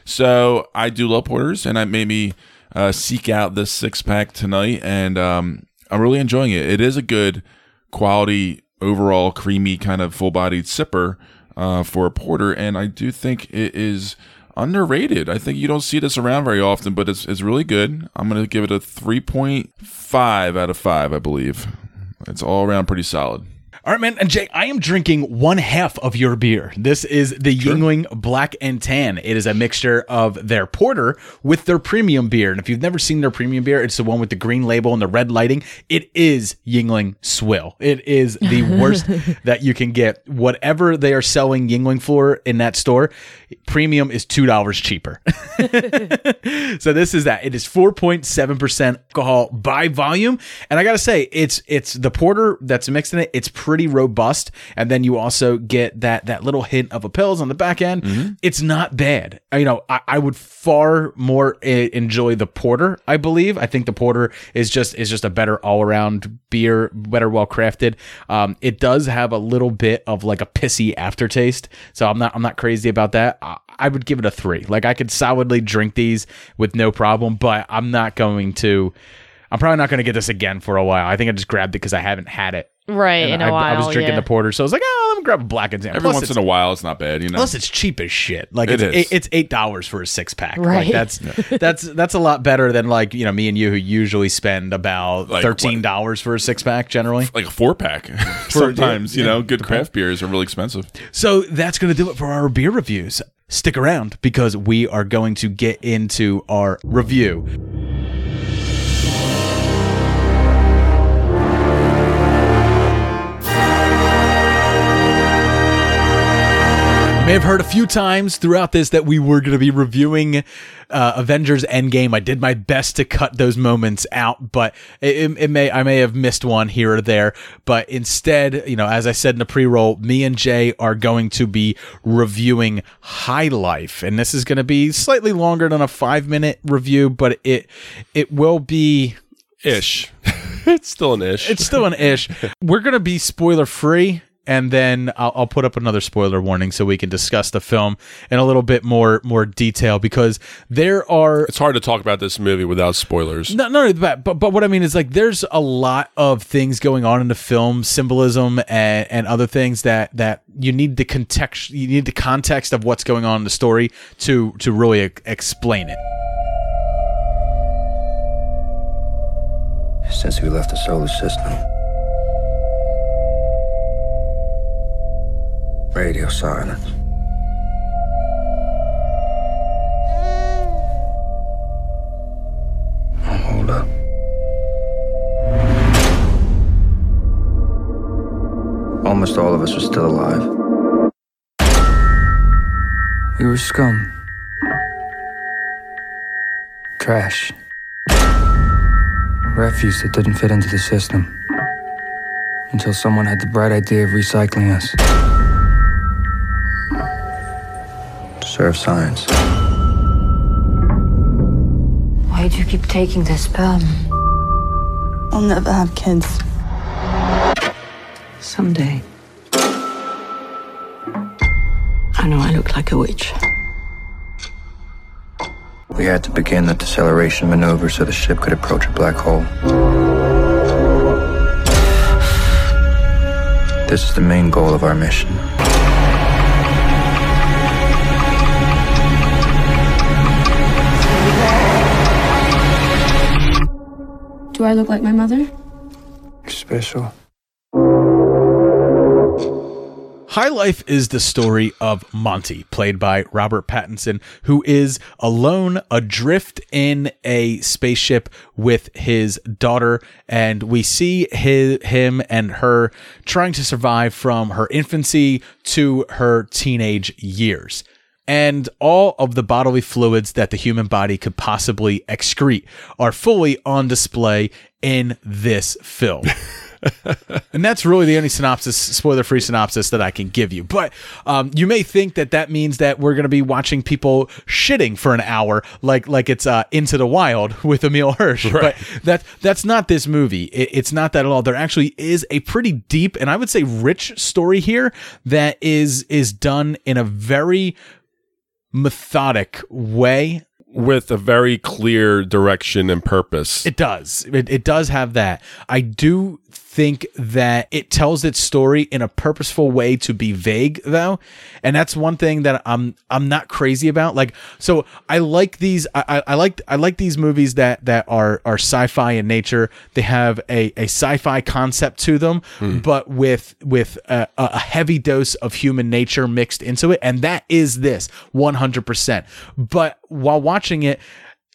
So I do love porters, and I made me uh, seek out this six pack tonight, and um, I'm really enjoying it. It is a good quality, overall creamy kind of full bodied sipper uh, for a porter, and I do think it is underrated. I think you don't see this around very often, but it's it's really good. I'm gonna give it a 3.5 out of five, I believe. It's all around pretty solid. All right, man. And Jay, I am drinking one half of your beer. This is the Yuengling Black and Tan. It is a mixture of their porter with their premium beer. And if you've never seen their premium beer, it's the one with the green label and the red lighting. It is Yuengling Swill. It is the worst that you can get. Whatever they are selling Yuengling for in that store, premium is $2 cheaper. so this is that. It is 4.7% alcohol by volume. And I gotta say, it's it's the porter that's mixed in it, it's pretty robust. And then you also get that that little hint of a pills on the back end. It's not bad. Uh, You know, I, I would far more enjoy the porter, I believe. I think the porter is just is just a better all-around beer, better well crafted. Um, it does have a little bit of like a pissy aftertaste. So I'm not I'm not crazy about that. I, I would give it a three. Like I could solidly drink these with no problem, but I'm not going to. I'm probably not going to get this again for a while. I think I just grabbed it because I haven't had it. Right, And in I, a while. I was drinking yeah. the porter, so I was like, oh, let me grab a black and tan. Every Plus once it's- in a while, it's not bad, you know. Plus, it's cheap as shit. Like It it's is. eight, it's eight dollars for a six pack. Right. Like that's that's that's a lot better than like you know me and you who usually spend about Like thirteen dollars for a six pack generally. like a four pack. Sometimes, you know, good craft beers are really expensive. So that's going to do it for our beer reviews. Stick around because we are going to get into our review. May have heard a few times throughout this that we were going to be reviewing uh, Avengers Endgame. I did my best to cut those moments out, but it, it may I may have missed one here or there. But instead, you know, as I said in the pre-roll, me and Jay are going to be reviewing High Life, and this is going to be slightly longer than a five-minute review, but it it will be Ish. it's still an ish. it's still an ish. We're gonna be spoiler free, and then I'll, I'll put up another spoiler warning so we can discuss the film in a little bit more more detail because there are It's hard to talk about this movie without spoilers. no, no, but, but but what I mean is like there's a lot of things going on in the film, symbolism and, and other things that that you need the context, you need the context of what's going on in the story to to really e- explain it. Since we left the solar system, radio silence. Hold up. Almost all of us are still alive. We were scum. Trash. Refuse that didn't fit into the system. Until someone had the bright idea of recycling us. Serve science. Why do you keep taking this sperm? I'll never have kids. Someday. I know I look like a witch. We had to begin the deceleration maneuver so the ship could approach a black hole. This is the main goal of our mission. Do I look like my mother? Special. High Life is the story of Monty, played by Robert Pattinson, who is alone adrift in a spaceship with his daughter. And we see his, him and her trying to survive from her infancy to her teenage years. And all of the bodily fluids that the human body could possibly excrete are fully on display in this film. and that's really the only synopsis, spoiler free synopsis that I can give you. But um, you may think that that means that we're going to be watching people shitting for an hour, like like it's uh, Into the Wild with Emile Hirsch. Right. But that that's not this movie. It, it's not that at all. There actually is a pretty deep and I would say rich story here that is is done in a very methodic way with a very clear direction and purpose. It does. It, it does have that. I do think that it tells its story in a purposeful way to be vague though. And that's one thing that i'm i'm not crazy about. Like so i like these i i like i like these movies that that are are sci-fi in nature. They have a a sci-fi concept to them hmm. but with with a, a heavy dose of human nature mixed into it. And that is this 100% but while watching it,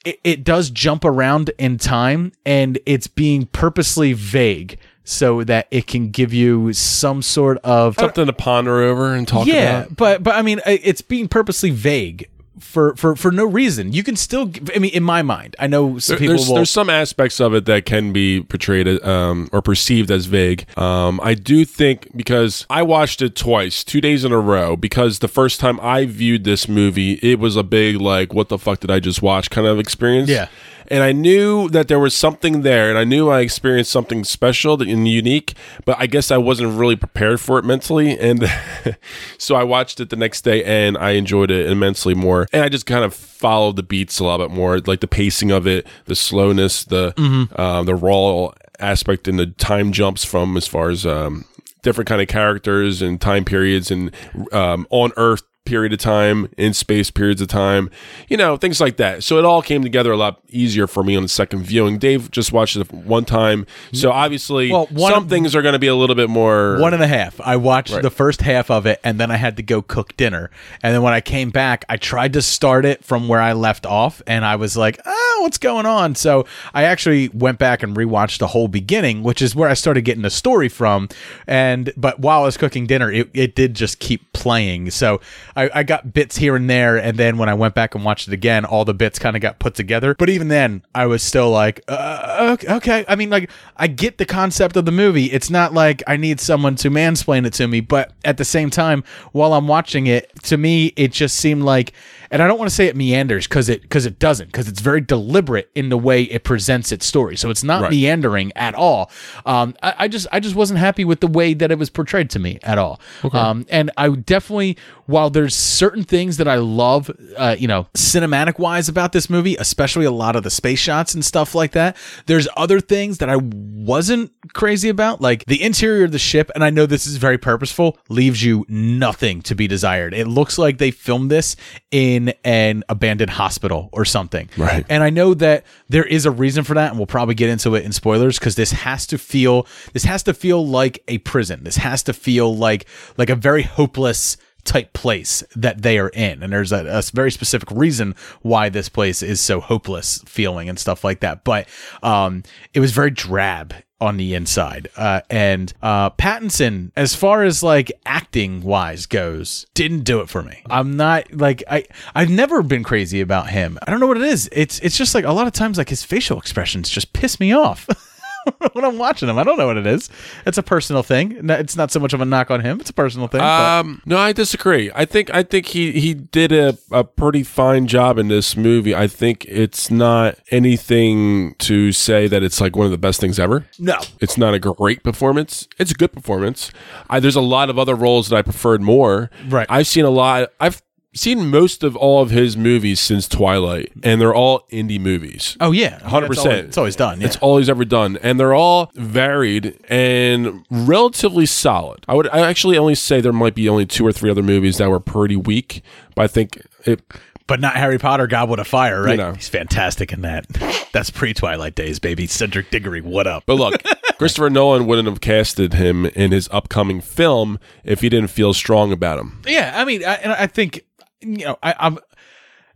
it does jump around in time and it's being purposely vague so that it can give you some sort of Something to ponder over and talk yeah, about. Yeah, but but I mean, it's being purposely vague for for for no reason. You can still, I mean, in my mind, I know some There- people there's, will. there's some aspects of it that can be portrayed as, um, or perceived as vague. Um, I do think because I watched it twice, two days in a row, because the first time I viewed this movie, it was a big like, "What the fuck did I just watch?" kind of experience. Yeah. And I knew that there was something there, and I knew I experienced something special and unique, but I guess I wasn't really prepared for it mentally. And so I watched it the next day and I enjoyed it immensely more. And I just kind of followed the beats a lot bit more, like the pacing of it, the slowness, the Mhm. um, the raw aspect, and the time jumps from as far as um, different kind of characters and time periods and um, on Earth period of time in space periods of time you know things like that so it all came together a lot easier for me on the second viewing dave just watched it one time so obviously Well, one- some things are going to be a little bit more One and a half. I watched Right. the first half of it and then I had to go cook dinner. And then when I came back, I tried to start it from where I left off and I was like, oh, what's going on? So I actually went back and rewatched the whole beginning, which is where I started getting the story from. And, but while I was cooking dinner, it, it did just keep playing. So I, I got bits here and there. And then when I went back and watched it again, all the bits kind of got put together. But even then, I was still like, uh, okay, okay. I mean, like, I get the concept of the movie. It's not like I need someone to mansplain it to me, but at the same time, while I'm watching it, to me, it just seemed like, and I don't want to say it meanders because it because it doesn't because it's very deliberate in the way it presents its story. So it's not Right. meandering at all. Um, I, I just I just wasn't happy with the way that it was portrayed to me at all. Um, and I definitely, while there's certain things that I love, uh, you know, cinematic wise about this movie, especially a lot of the space shots and stuff like that. There's other things that I wasn't crazy about, like the interior of the ship. And I know this is very purposeful, leaves you nothing to be desired. It looks like they filmed this in an abandoned hospital or something. Right. And I know that there is a reason for that, and we'll probably get into it in spoilers because this has to feel this has to feel like a prison. This has to feel like like a very hopeless type place that they are in and there's a, a very specific reason why this place is so hopeless feeling and stuff like that but um it was very drab on the inside. Uh, and uh, Pattinson, as far as like acting wise goes, didn't do it for me. I'm not like I I've never been crazy about him. I don't know what it is. It's it's just like a lot of times like his facial expressions just piss me off. when I'm watching him. I don't know what it is. It's a personal thing. It's not so much of a knock on him. It's a personal thing. Um, no, I disagree. I think I think he he did a, a pretty fine job in this movie. I think it's not anything to say that it's like one of the best things ever. No. it's not a great performance. It's a good performance. I, there's a lot of other roles that I preferred more. Right. I've seen a lot. I've seen most of all of his movies since Twilight, and they're all indie movies. oh yeah, Hundred It's always- percent. It's always done. Yeah. It's all he's ever done, and they're all varied and relatively solid. I would I actually only say there might be only two or three other movies that were pretty weak, but I think it. but not Harry Potter, Goblet of Fire, right? know. He's fantastic in that. That's pre Twilight days, baby. Cedric Diggory, what up? But look, Christopher Nolan wouldn't have casted him in his upcoming film if he didn't feel strong about him. Yeah, I mean, I, and I think you know, I, I'm,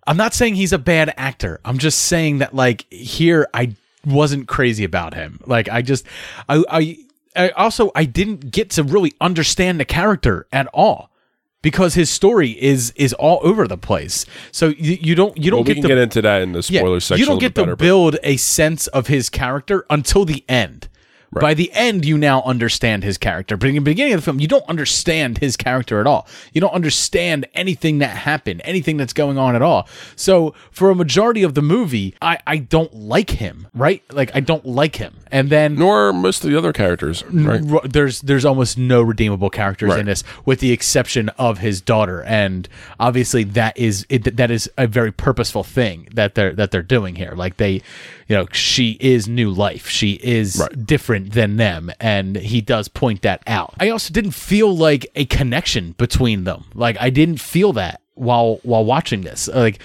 I'm not saying he's a bad actor. I'm just saying that like here, I wasn't crazy about him. Like I just, I, I, I also I didn't get to really understand the character at all. Because his story is is all over the place, so you, you don't you don't Well, we get can to get into that in the spoiler section. You don't get to better, build a sense of his character until the end. By the end, you now understand his character. But in the beginning of the film, you don't understand his character at all. You don't understand anything that happened, anything that's going on at all. So for a majority of the movie, I, I don't like him, right? Like I don't like him. And then nor most of the other characters. Right. there's there's almost no redeemable characters Right. in this, with the exception of his daughter, and obviously that is it, that is a very purposeful thing that they're that they're doing here. Like they, you know, she is new life. She is different than them, and he does point that out. I also didn't feel like a connection between them. Like I didn't feel that while while watching this. Like.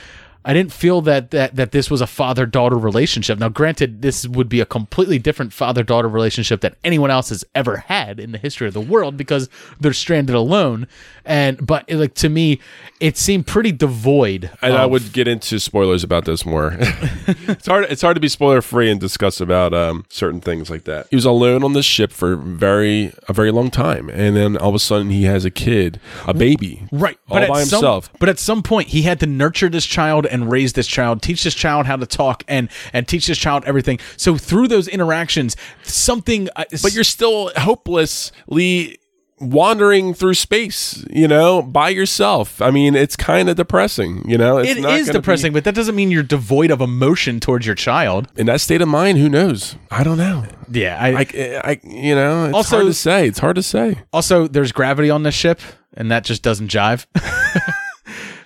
I didn't feel that that that this was a father daughter relationship. Now, granted, this would be a completely different father daughter relationship that anyone else has ever had in the history of the world because they're stranded alone. And but like to me, it seemed pretty devoid. And I would get into spoilers about this more. it's hard. It's hard to be spoiler free and discuss about um, certain things like that. He was alone on this ship for very a very long time, and then all of a sudden he has a kid, a baby, right all by some- himself. but at some point, he had to nurture this child and raise this child, teach this child how to talk, and and teach this child everything. So through those interactions, something. uh, but you're still hopelessly wandering through space, you know, by yourself. I mean, it's kind of depressing, you know. It's It not is gonna depressing, but that doesn't mean you're devoid of emotion towards your child. In that state of mind, who knows? I don't know. Yeah, I, I, I you know, it's Also- hard to say. It's hard to say. Also, there's gravity on this ship, and that just doesn't jive.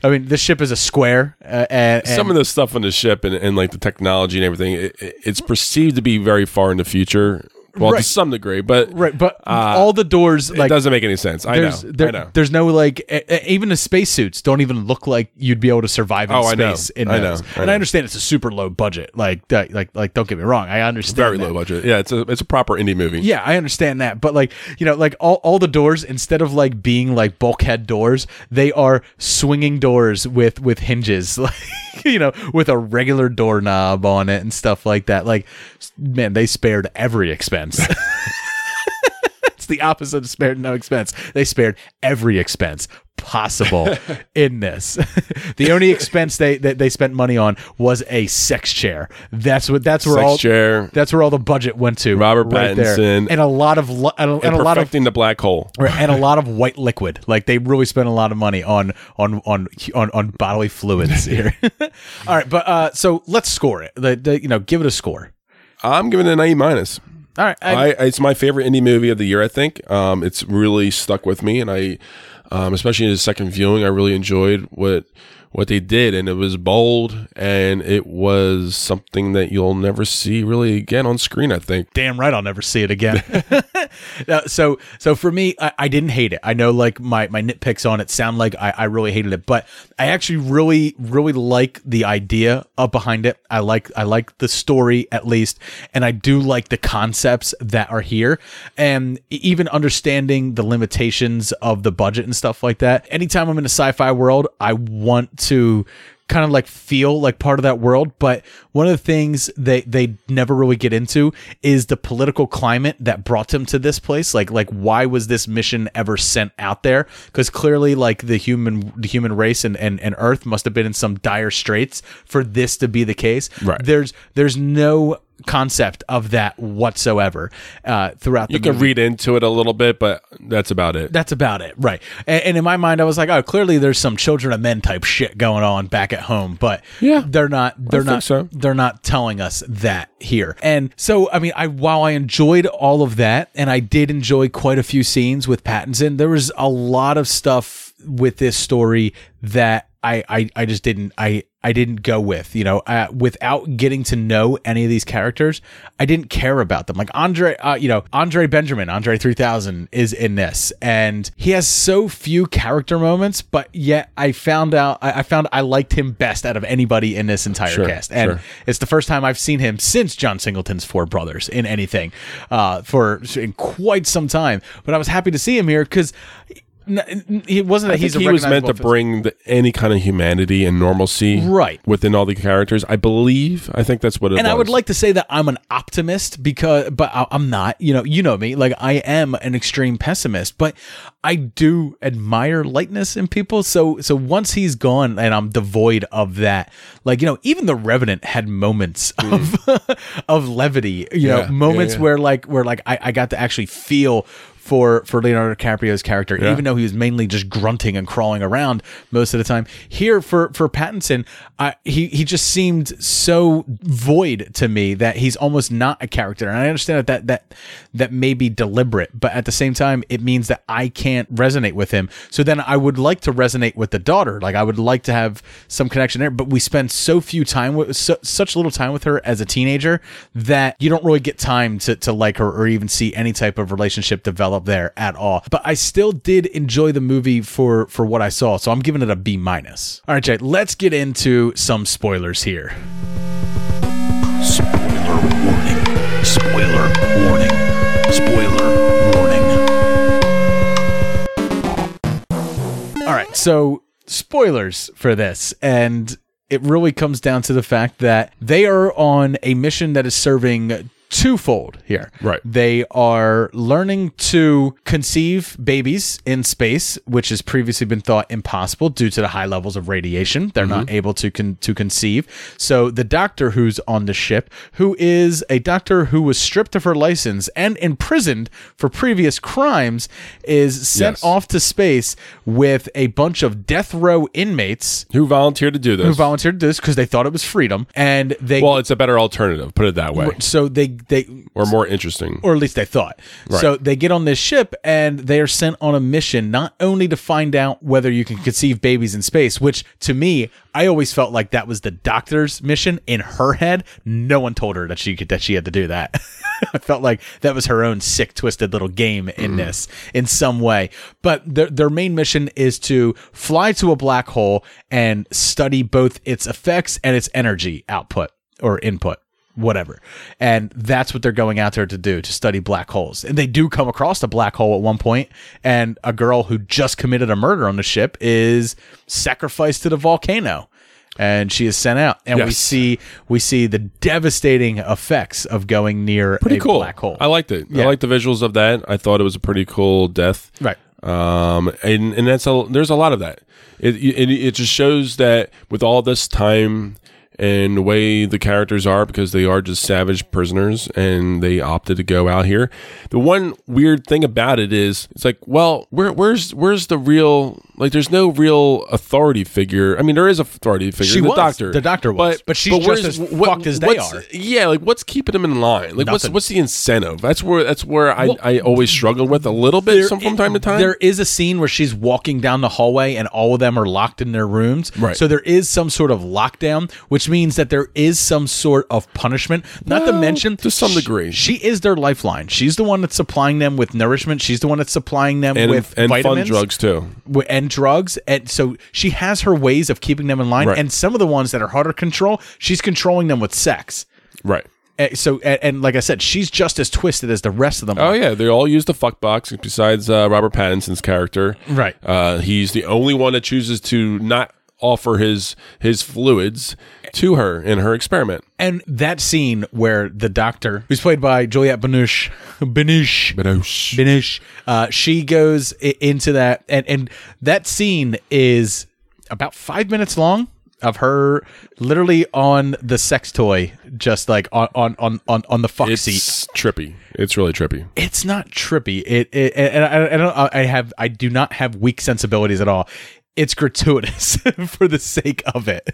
I mean, this ship is a square, uh, and, and Some of the stuff on the ship and, and like the technology and everything, it, it- it's perceived to be very far in the future. Well, to some degree, but right, but uh, all the doors it like doesn't make any sense. I know. there's, there- I know. There's no like e- e- even the spacesuits don't even look like you'd be able to survive in Oh, I know. space. In I know. those. I and know. I understand it's a super low budget. Like, that- like, like, don't get me wrong. I understand very that. low budget. Yeah, it's a it's a proper indie movie. Yeah, I understand that, but like you know, like all, all the doors instead of like being like bulkhead doors, they are swinging doors with with hinges, like you know, with a regular doorknob on it and stuff like that. Like, man, they spared every expense. it's the opposite of spared no expense. They spared every expense possible in this. the only expense they, they they spent money on was a sex chair. That's what that's where Sex all chair. that's where all the budget went to. Robert right there. Pattinson. and a lot of and, a- and and a lot of perfecting the black hole. And a lot of white liquid. Like they really spent a lot of money on on on on, on bodily fluids here. All right, but uh, so let's score it. The, the, you know, give it a score. I'm giving it an A minus. All right, I, it's my favorite indie movie of the year. I think um, it's really stuck with me, and I, um, especially in the second viewing, I really enjoyed what what they did, and it was bold, and it was something that you'll never see really again on screen. I think. Damn right, I'll never see it again. So so for me, I, I didn't hate it. I know like my my nitpicks on it sound like I, I really hated it, but I actually really really like the idea up behind it. I like I like the story at least, and I do like the concepts that are here, and even understanding the limitations of the budget and stuff like that. Anytime I'm in a sci-fi world, I want to kind of like feel like part of that world. But one of the things they they never really get into is the political climate that brought him to this place. Like like why was this mission ever sent out there? Because clearly, like the human the human race and, and and Earth must have been in some dire straits for this to be the case. Right. There's there's no concept of that whatsoever uh, throughout the You can movie. read into it a little bit, but that's about it. That's about it, right? And, and in my mind, I was like, oh, clearly there's some children of men type shit going on back at home, but Yeah, they're not. They're think not. so. They're not telling us that here. And so, I mean, I while I enjoyed all of that, and I did enjoy quite a few scenes with Pattinson, there was a lot of stuff with this story that I I, I just didn't I. I didn't go with, you know, uh, without getting to know any of these characters, I didn't care about them. Like Andre, uh, you know, Andre Benjamin, Andre 3000 is in this and he has so few character moments, but yet I found out, I, I found I liked him best out of anybody in this entire Sure, cast. And sure. it's the first time I've seen him since John Singleton's Four Brothers in anything, uh, for in quite some time. But I was happy to see him here because he wasn't I that he's think a he was meant to bring the, any kind of humanity and normalcy Right. within all the characters. I believe. I think that's what it and was. I would like to say that I'm an optimist because, but I- I'm not. You know, you know me. Like I am an extreme pessimist, but I do admire lightness in people. So, so once he's gone, and I'm devoid of that. Like you know, even the Revenant had moments of of levity. You Mm. Yeah, know, yeah, moments yeah. where like where like I, I got to actually feel. For, for Leonardo DiCaprio's character, Yeah. even though he was mainly just grunting and crawling around most of the time, here for for Pattinson, I, he he just seemed so void to me that he's almost not a character. And I understand that that that that may be deliberate, but at the same time, it means that I can't resonate with him. So then I would like to resonate with the daughter. Like I would like to have some connection there. But we spend so few time with so, such little time with her as a teenager that you don't really get time to to like her or even see any type of relationship develop there at all. But I still did enjoy the movie for for what I saw. So I'm giving it a B minus. All right, Jay, let's get into some spoilers here. Spoiler warning. Spoiler warning. Spoiler warning. All right, so spoilers for this, and it really comes down to the fact that they are on a mission that is serving twofold here. Right. They are learning to conceive babies in space, which has previously been thought impossible due to the high levels of radiation. They're not mm-hmm. able to con- to conceive. So the doctor who's on the ship, who is a doctor who was stripped of her license and imprisoned for previous crimes, is sent Yes. off to space with a bunch of death row inmates Who volunteered to do this? who volunteered to do this because they thought it was freedom, and they well, it's a better alternative. Put it that way, so they they or more interesting. or at least they thought. Right. So they get on this ship and they are sent on a mission not only to find out whether you can conceive babies in space, which to me, I always felt like that was the doctor's mission in her head. No one told her that she could that she had to do that. I felt like that was her own sick, twisted little game in mm. this in some way. But their their main mission is to fly to a black hole and study both its effects and its energy output or input whatever. And that's what they're going out there to do, to study black holes. And they do come across a black hole at one point, and a girl who just committed a murder on the ship is sacrificed to the volcano. And she is sent out, and we see we see the devastating effects of going near Pretty a cool. black hole. I liked it. Yeah. I liked the visuals of that. I thought it was a pretty cool death. Right. Um, and and that's a there's a lot of that. It it, it just shows that with all this time and the way the characters are because they are just savage prisoners and they opted to go out here. The one weird thing about it is it's like, well, where where's where's the real like there's no real authority figure. I mean there is a authority figure, She the was. doctor. The doctor was. But she's just where's- as fucked as they are. Yeah, like what's keeping them in line? Like what's Nothing. what's the incentive? That's where that's where I, Well, I always struggle with a little bit some, from time to time. There is a scene where she's walking down the hallway and all of them are locked in their rooms. Right. So there is some sort of lockdown, which means that there is some sort of punishment. Not to mention, to some sh- degree. she is their lifeline. She's the one that's supplying them with nourishment. She's the one that's supplying them and with and fun vitamins drugs too. and drugs and so she has her ways of keeping them in line Right. and some of the ones that are harder to control she's controlling them with sex Right. Uh, so and, and like i said she's just as twisted as the rest of them Oh are. yeah, they all use the fuck box besides uh, Robert Pattinson's character. Right. Uh, he's the only one that chooses to not offer his his fluids to her in her experiment. And that scene where the doctor, who's played by Juliette Binoche, Binoche, Binoche, Binoche, uh, she goes i- into that, and and that scene is about five minutes long of her literally on the sex toy, just like on on on on, on the fuck It's seat. trippy. It's really trippy. It's not trippy. It, it and I, I don't. I have. I do not have weak sensibilities at all. It's gratuitous for the sake of it.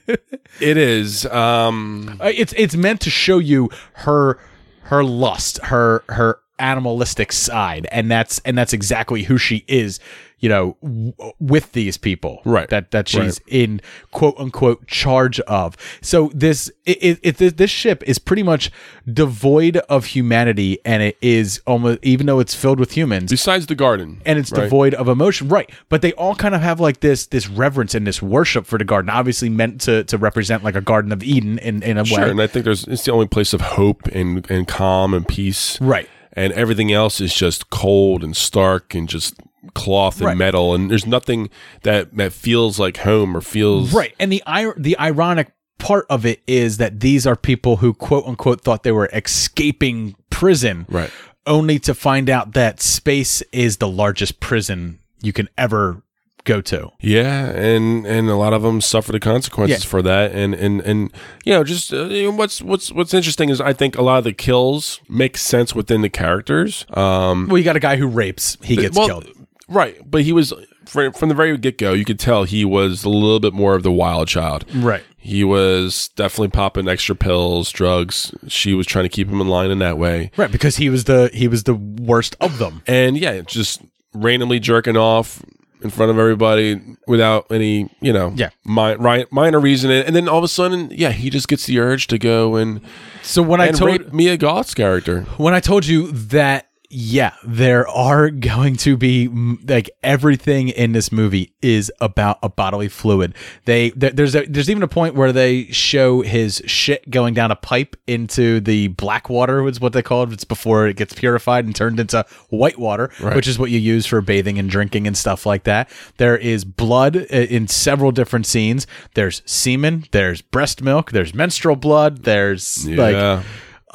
It is. Um, Uh, it's it's meant to show you her her lust, her her animalistic side, and that's and that's exactly who she is. You know, w- with these people, Right. That that she's Right. in quote unquote charge of. So this it, it, it this ship is pretty much devoid of humanity, and it is almost even though it's filled with humans, besides the garden, and it's right? devoid of emotion right but they all kind of have like this this reverence and this worship for the garden obviously meant to to represent like a garden of eden in in a Sure, way and I think there's it's the only place of hope and and calm and peace. Right. And everything else is just cold and stark and just cloth and Right. metal and there's nothing that that feels like home or feels right and the the ironic part of it is that these are people who quote unquote thought they were escaping prison Right. only to find out that space is the largest prison you can ever go to Yeah, and and a lot of them suffer the consequences Yeah. for that, and and and you know, just uh, what's what's what's interesting is I think a lot of the kills make sense within the characters. Um, well you got a guy who rapes he gets well, killed right? But he was from from the very get go. You could tell he was a little bit more of the wild child. Right. He was definitely popping extra pills, drugs. She was trying to keep him in line in that way. right because he was the he was the worst of them And yeah, just randomly jerking off in front of everybody without any, you know, Yeah. mi- ri- minor reason. And then all of a sudden, yeah, he just gets the urge to go and so when i told Mia Goth's character. when I told you that, yeah, there are going to be like everything in this movie is about a bodily fluid. They there, there's a, there's even a point where they show his shit going down a pipe into the black water, was what they call it. It's before it gets purified and turned into white water, Right. which is what you use for bathing and drinking and stuff like that. There is blood uh, in several different scenes. There's semen. There's breast milk. There's menstrual blood. There's Yeah. like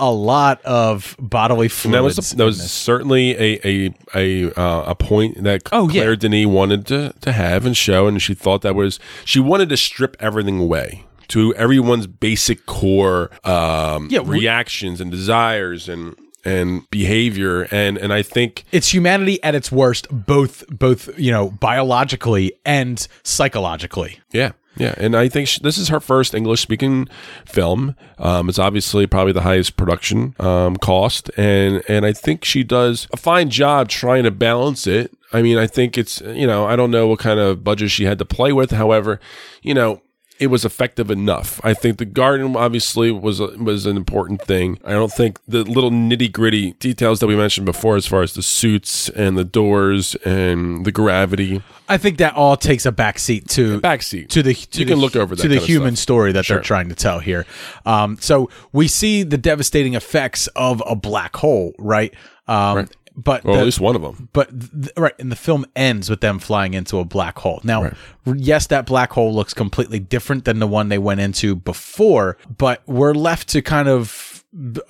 a lot of bodily And fluids. that was that was certainly a a a uh, a point that Oh, yeah. Claire Denis wanted to to have and show, and she thought that was she wanted to strip everything away to everyone's basic core um, Yeah, we- reactions and desires and and behavior, and and I think it's humanity at its worst, both both you know biologically and psychologically. Yeah, yeah, and I think sh this is her first English speaking film. Um, it's obviously probably the highest production um, cost, and and I think she does a fine job trying to balance it. I mean, I think it's you know I don't know what kind of budget she had to play with. However, you know. It was effective enough. I think the garden obviously was a, was an important thing. I don't think the little nitty gritty details that we mentioned before, as far as the suits and the doors and the gravity, I think that all takes a backseat to backseat to the to You the, can look over to the human story that Sure. they're trying to tell here. Um, so we see the devastating effects of a black hole, right? Um, Right. But or the- at least one of them. But th- right, and the film ends with them flying into a black hole. Now, r- yes, that black hole looks completely different than the one they went into before, but we're left to kind of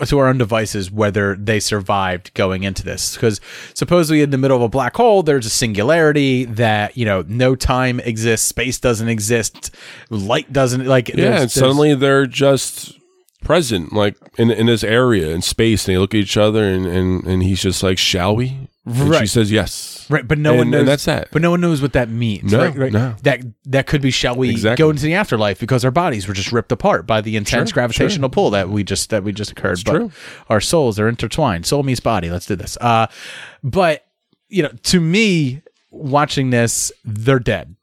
to our own devices whether they survived going into this because supposedly in the middle of a black hole there's a singularity that you know no time exists space doesn't exist light doesn't like Yeah, and suddenly they're just present, like in in this area in space, and they look at each other, and and, and he's just like, "Shall we?" And she says, "Yes." Right, but no And- one knows. and that's that. But no one knows what that means. No, right, right? no. That that could be. Shall we Exactly. go into the afterlife because our bodies were just ripped apart by the intense Sure, gravitational sure. pull that we just that we just occurred. but true. our souls are intertwined. Soul meets body. Let's do this. Uh, but you know, to me, watching this, they're dead.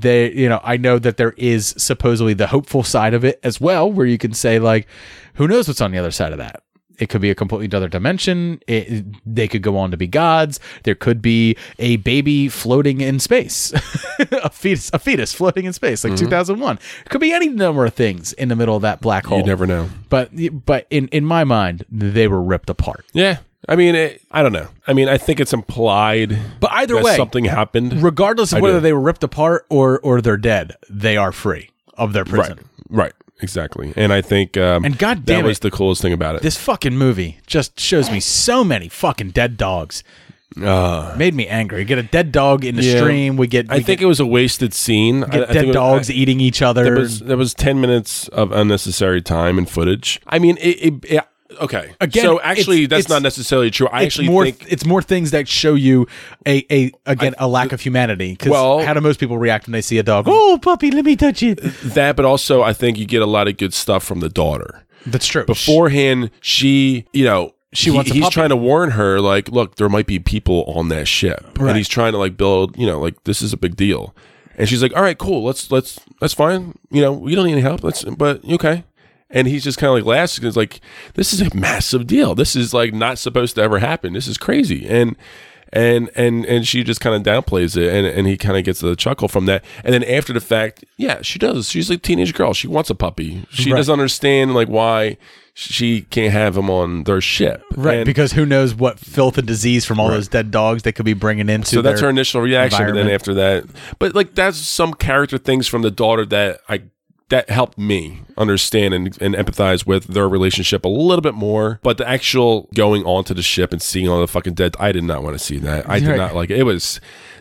They, you know, I know that there is supposedly the hopeful side of it as well, where you can say like, who knows what's on the other side of that. It could be a completely other dimension. It, they could go on to be gods. There could be a baby floating in space, a fetus, a fetus floating in space, like Mhm. 2001. It could be any number of things in the middle of that black hole. You never know. But but in in my mind, they were ripped apart. Yeah, I mean, it, I don't know. I mean, I think it's implied. But either way, something happened. regardless of I whether do. they were ripped apart or or they're dead, they are free of their prison. Right. Right. Exactly. And I think um, And God that damn was the coolest thing about it. This fucking movie just shows me so many fucking dead dogs. Uh, Made me angry. Get a dead dog in the Yeah. stream. We get. I think get, it was a wasted scene. get I- I dead think it was- dogs I- eating each other. There was there was ten minutes of unnecessary time and footage. I mean, it. it, it okay. Again, so actually, it's- that's it's- not necessarily true. I actually more. think it's more things that show you a a again a lack of humanity. Because Well- how do most people react when they see a dog? Oh, puppy, let me touch it. that, but also I think you get a lot of good stuff from the daughter. That's true. Beforehand, she, you know, She he- wants he's puppy. trying to warn her, like, look, there might be people on that ship, Right. and he's trying to like build, you know, like this is a big deal. And she's like, all right, cool, let's let's that's fine. You know, we don't need any help. Let's, but okay. And he's just kind of like laughs because like this is a massive deal. This is like not supposed to ever happen. This is crazy. And and and and she just kind of downplays it and, and he kind of gets a chuckle from that and then after the fact yeah she does she's a teenage girl she wants a puppy she Right. doesn't understand like why she can't have him on their ship Right, And because who knows what filth and disease from all Right. those dead dogs they could be bringing into. so that's her initial reaction and then after that but like that's some character things from the daughter that i that helped me understand and, and empathize with their relationship a little bit more. But the actual going onto the ship and seeing all the fucking dead i did not want to see that. I did Right. not like it. it was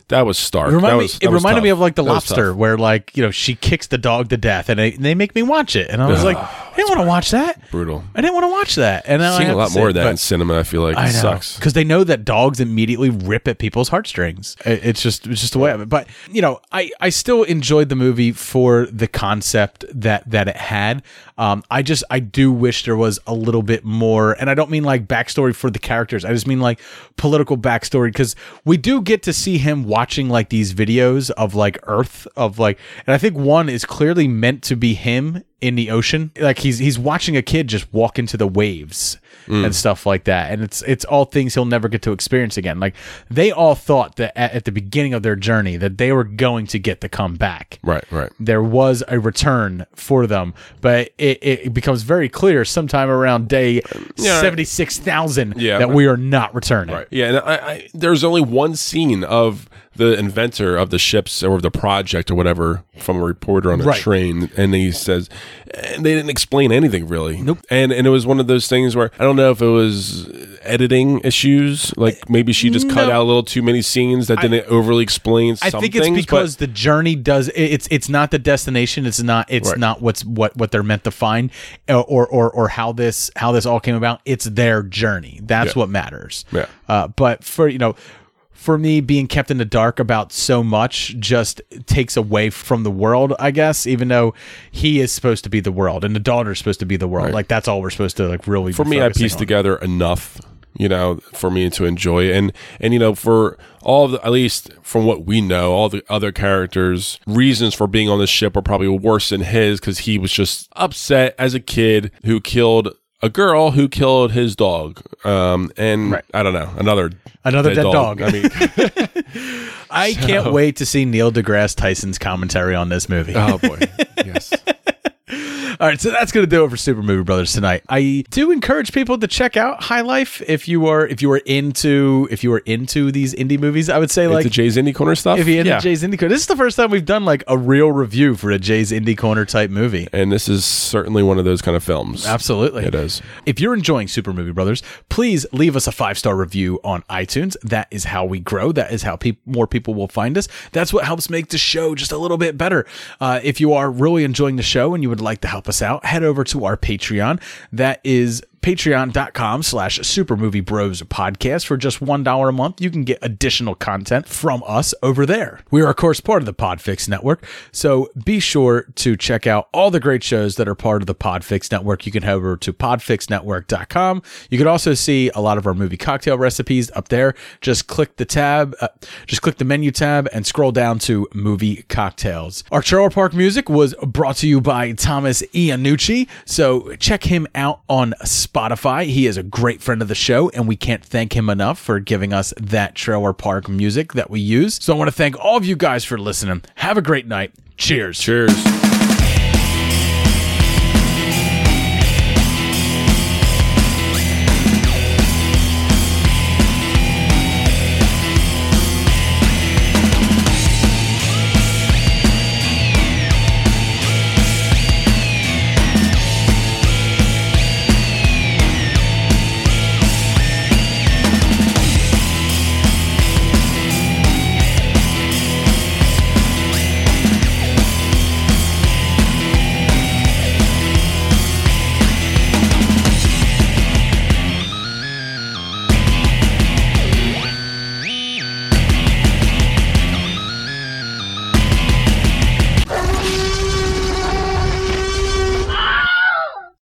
that was stark. It reminded, That me, was- it reminded me of like the That lobster, where like you know she kicks the dog to death, and they, they make me watch it, and I was like, didn't want to watch that. brutal I didn't want to watch that, and now I seeing a lot more it, of that in cinema i feel like I it know sucks because they know that dogs immediately rip at people's heartstrings. It's just it's just the way of it. But you know, I I still enjoyed the movie for the concept that that it had. Um, I just I do wish there was a little bit more, and I don't mean like backstory for the characters. I just mean like political backstory because we do get to see him watching like these videos of like Earth of like, and I think one is clearly meant to be him in the ocean. Like he's he's watching a kid just walk into the waves Mm. and stuff like that. And it's it's all things he'll never get to experience again. Like they all thought that at, at the beginning of their journey that they were going to get to come back. right right There was a return for them, but it, it becomes very clear sometime around day Yeah. seventy six thousand Yeah, that we are not returning. Right. Yeah, and I, I there's only one scene of the inventor of the ships or the project or whatever from a reporter on a Right. train, and he says, and they didn't explain anything really. Nope. And and it was one of those things where I don't know if it was editing issues, like maybe she just cut No. out a little too many scenes that didn't overly explain. I some think it's things, because the journey does it- it's it's not the destination. It's not it's Right. not what's what what they're meant to find uh, or or or how this how this all came about. It's their journey. That's what matters. Yeah. Uh, but for you know. For me, being kept in the dark about so much just takes away from the world, I guess. Even though he is supposed to be the world and the daughter's supposed to be the world, Right. like that's all we're supposed to like really. for me, I pieced on. together enough, you know, for me to enjoy it. and and you know for all the at least from what we know, all the other characters' reasons for being on the ship are probably worse than his because he was just upset as a kid who killed a girl who killed his dog. Um, and I don't know another Another dead dog. I mean, I can't wait to see Neil deGrasse Tyson's commentary on this movie. oh boy, yes. All right, so that's going to do it for Super Movie Brothers tonight. I do encourage people to check out High Life if you are if you are into if you are into these indie movies. I would say like Into Jay's Indie Corner stuff. if you're into yeah. Jay's Indie Corner. This is the first time we've done like a real review for a Jay's Indie Corner type movie. and this is certainly one of those kind of films. Absolutely. It is. If you're enjoying Super Movie Brothers, please leave us a five star review on iTunes. That is how we grow. That is how peop more people will find us. That's what helps make the show just a little bit better. Uh, if you are really enjoying the show and you would like to help us out, head over to our Patreon. That is patreon.com slash super movie bros podcast. For just one dollar a month you can get additional content from us over there. We are of course part of the podfix network. So be sure to check out all the great shows that are part of the podfix network. You can head over to podfixnetwork.com you can also see a lot of our movie cocktail recipes up there. Just click the tab uh, just click the menu tab and scroll down to movie cocktails. Our trailer park music was brought to you by thomas ianucci so check him out on Spotify. He is a great friend of the show, and we can't thank him enough for giving us that trailer park music that we use. So I want to thank all of you guys for listening. Have a great night. Cheers. Cheers.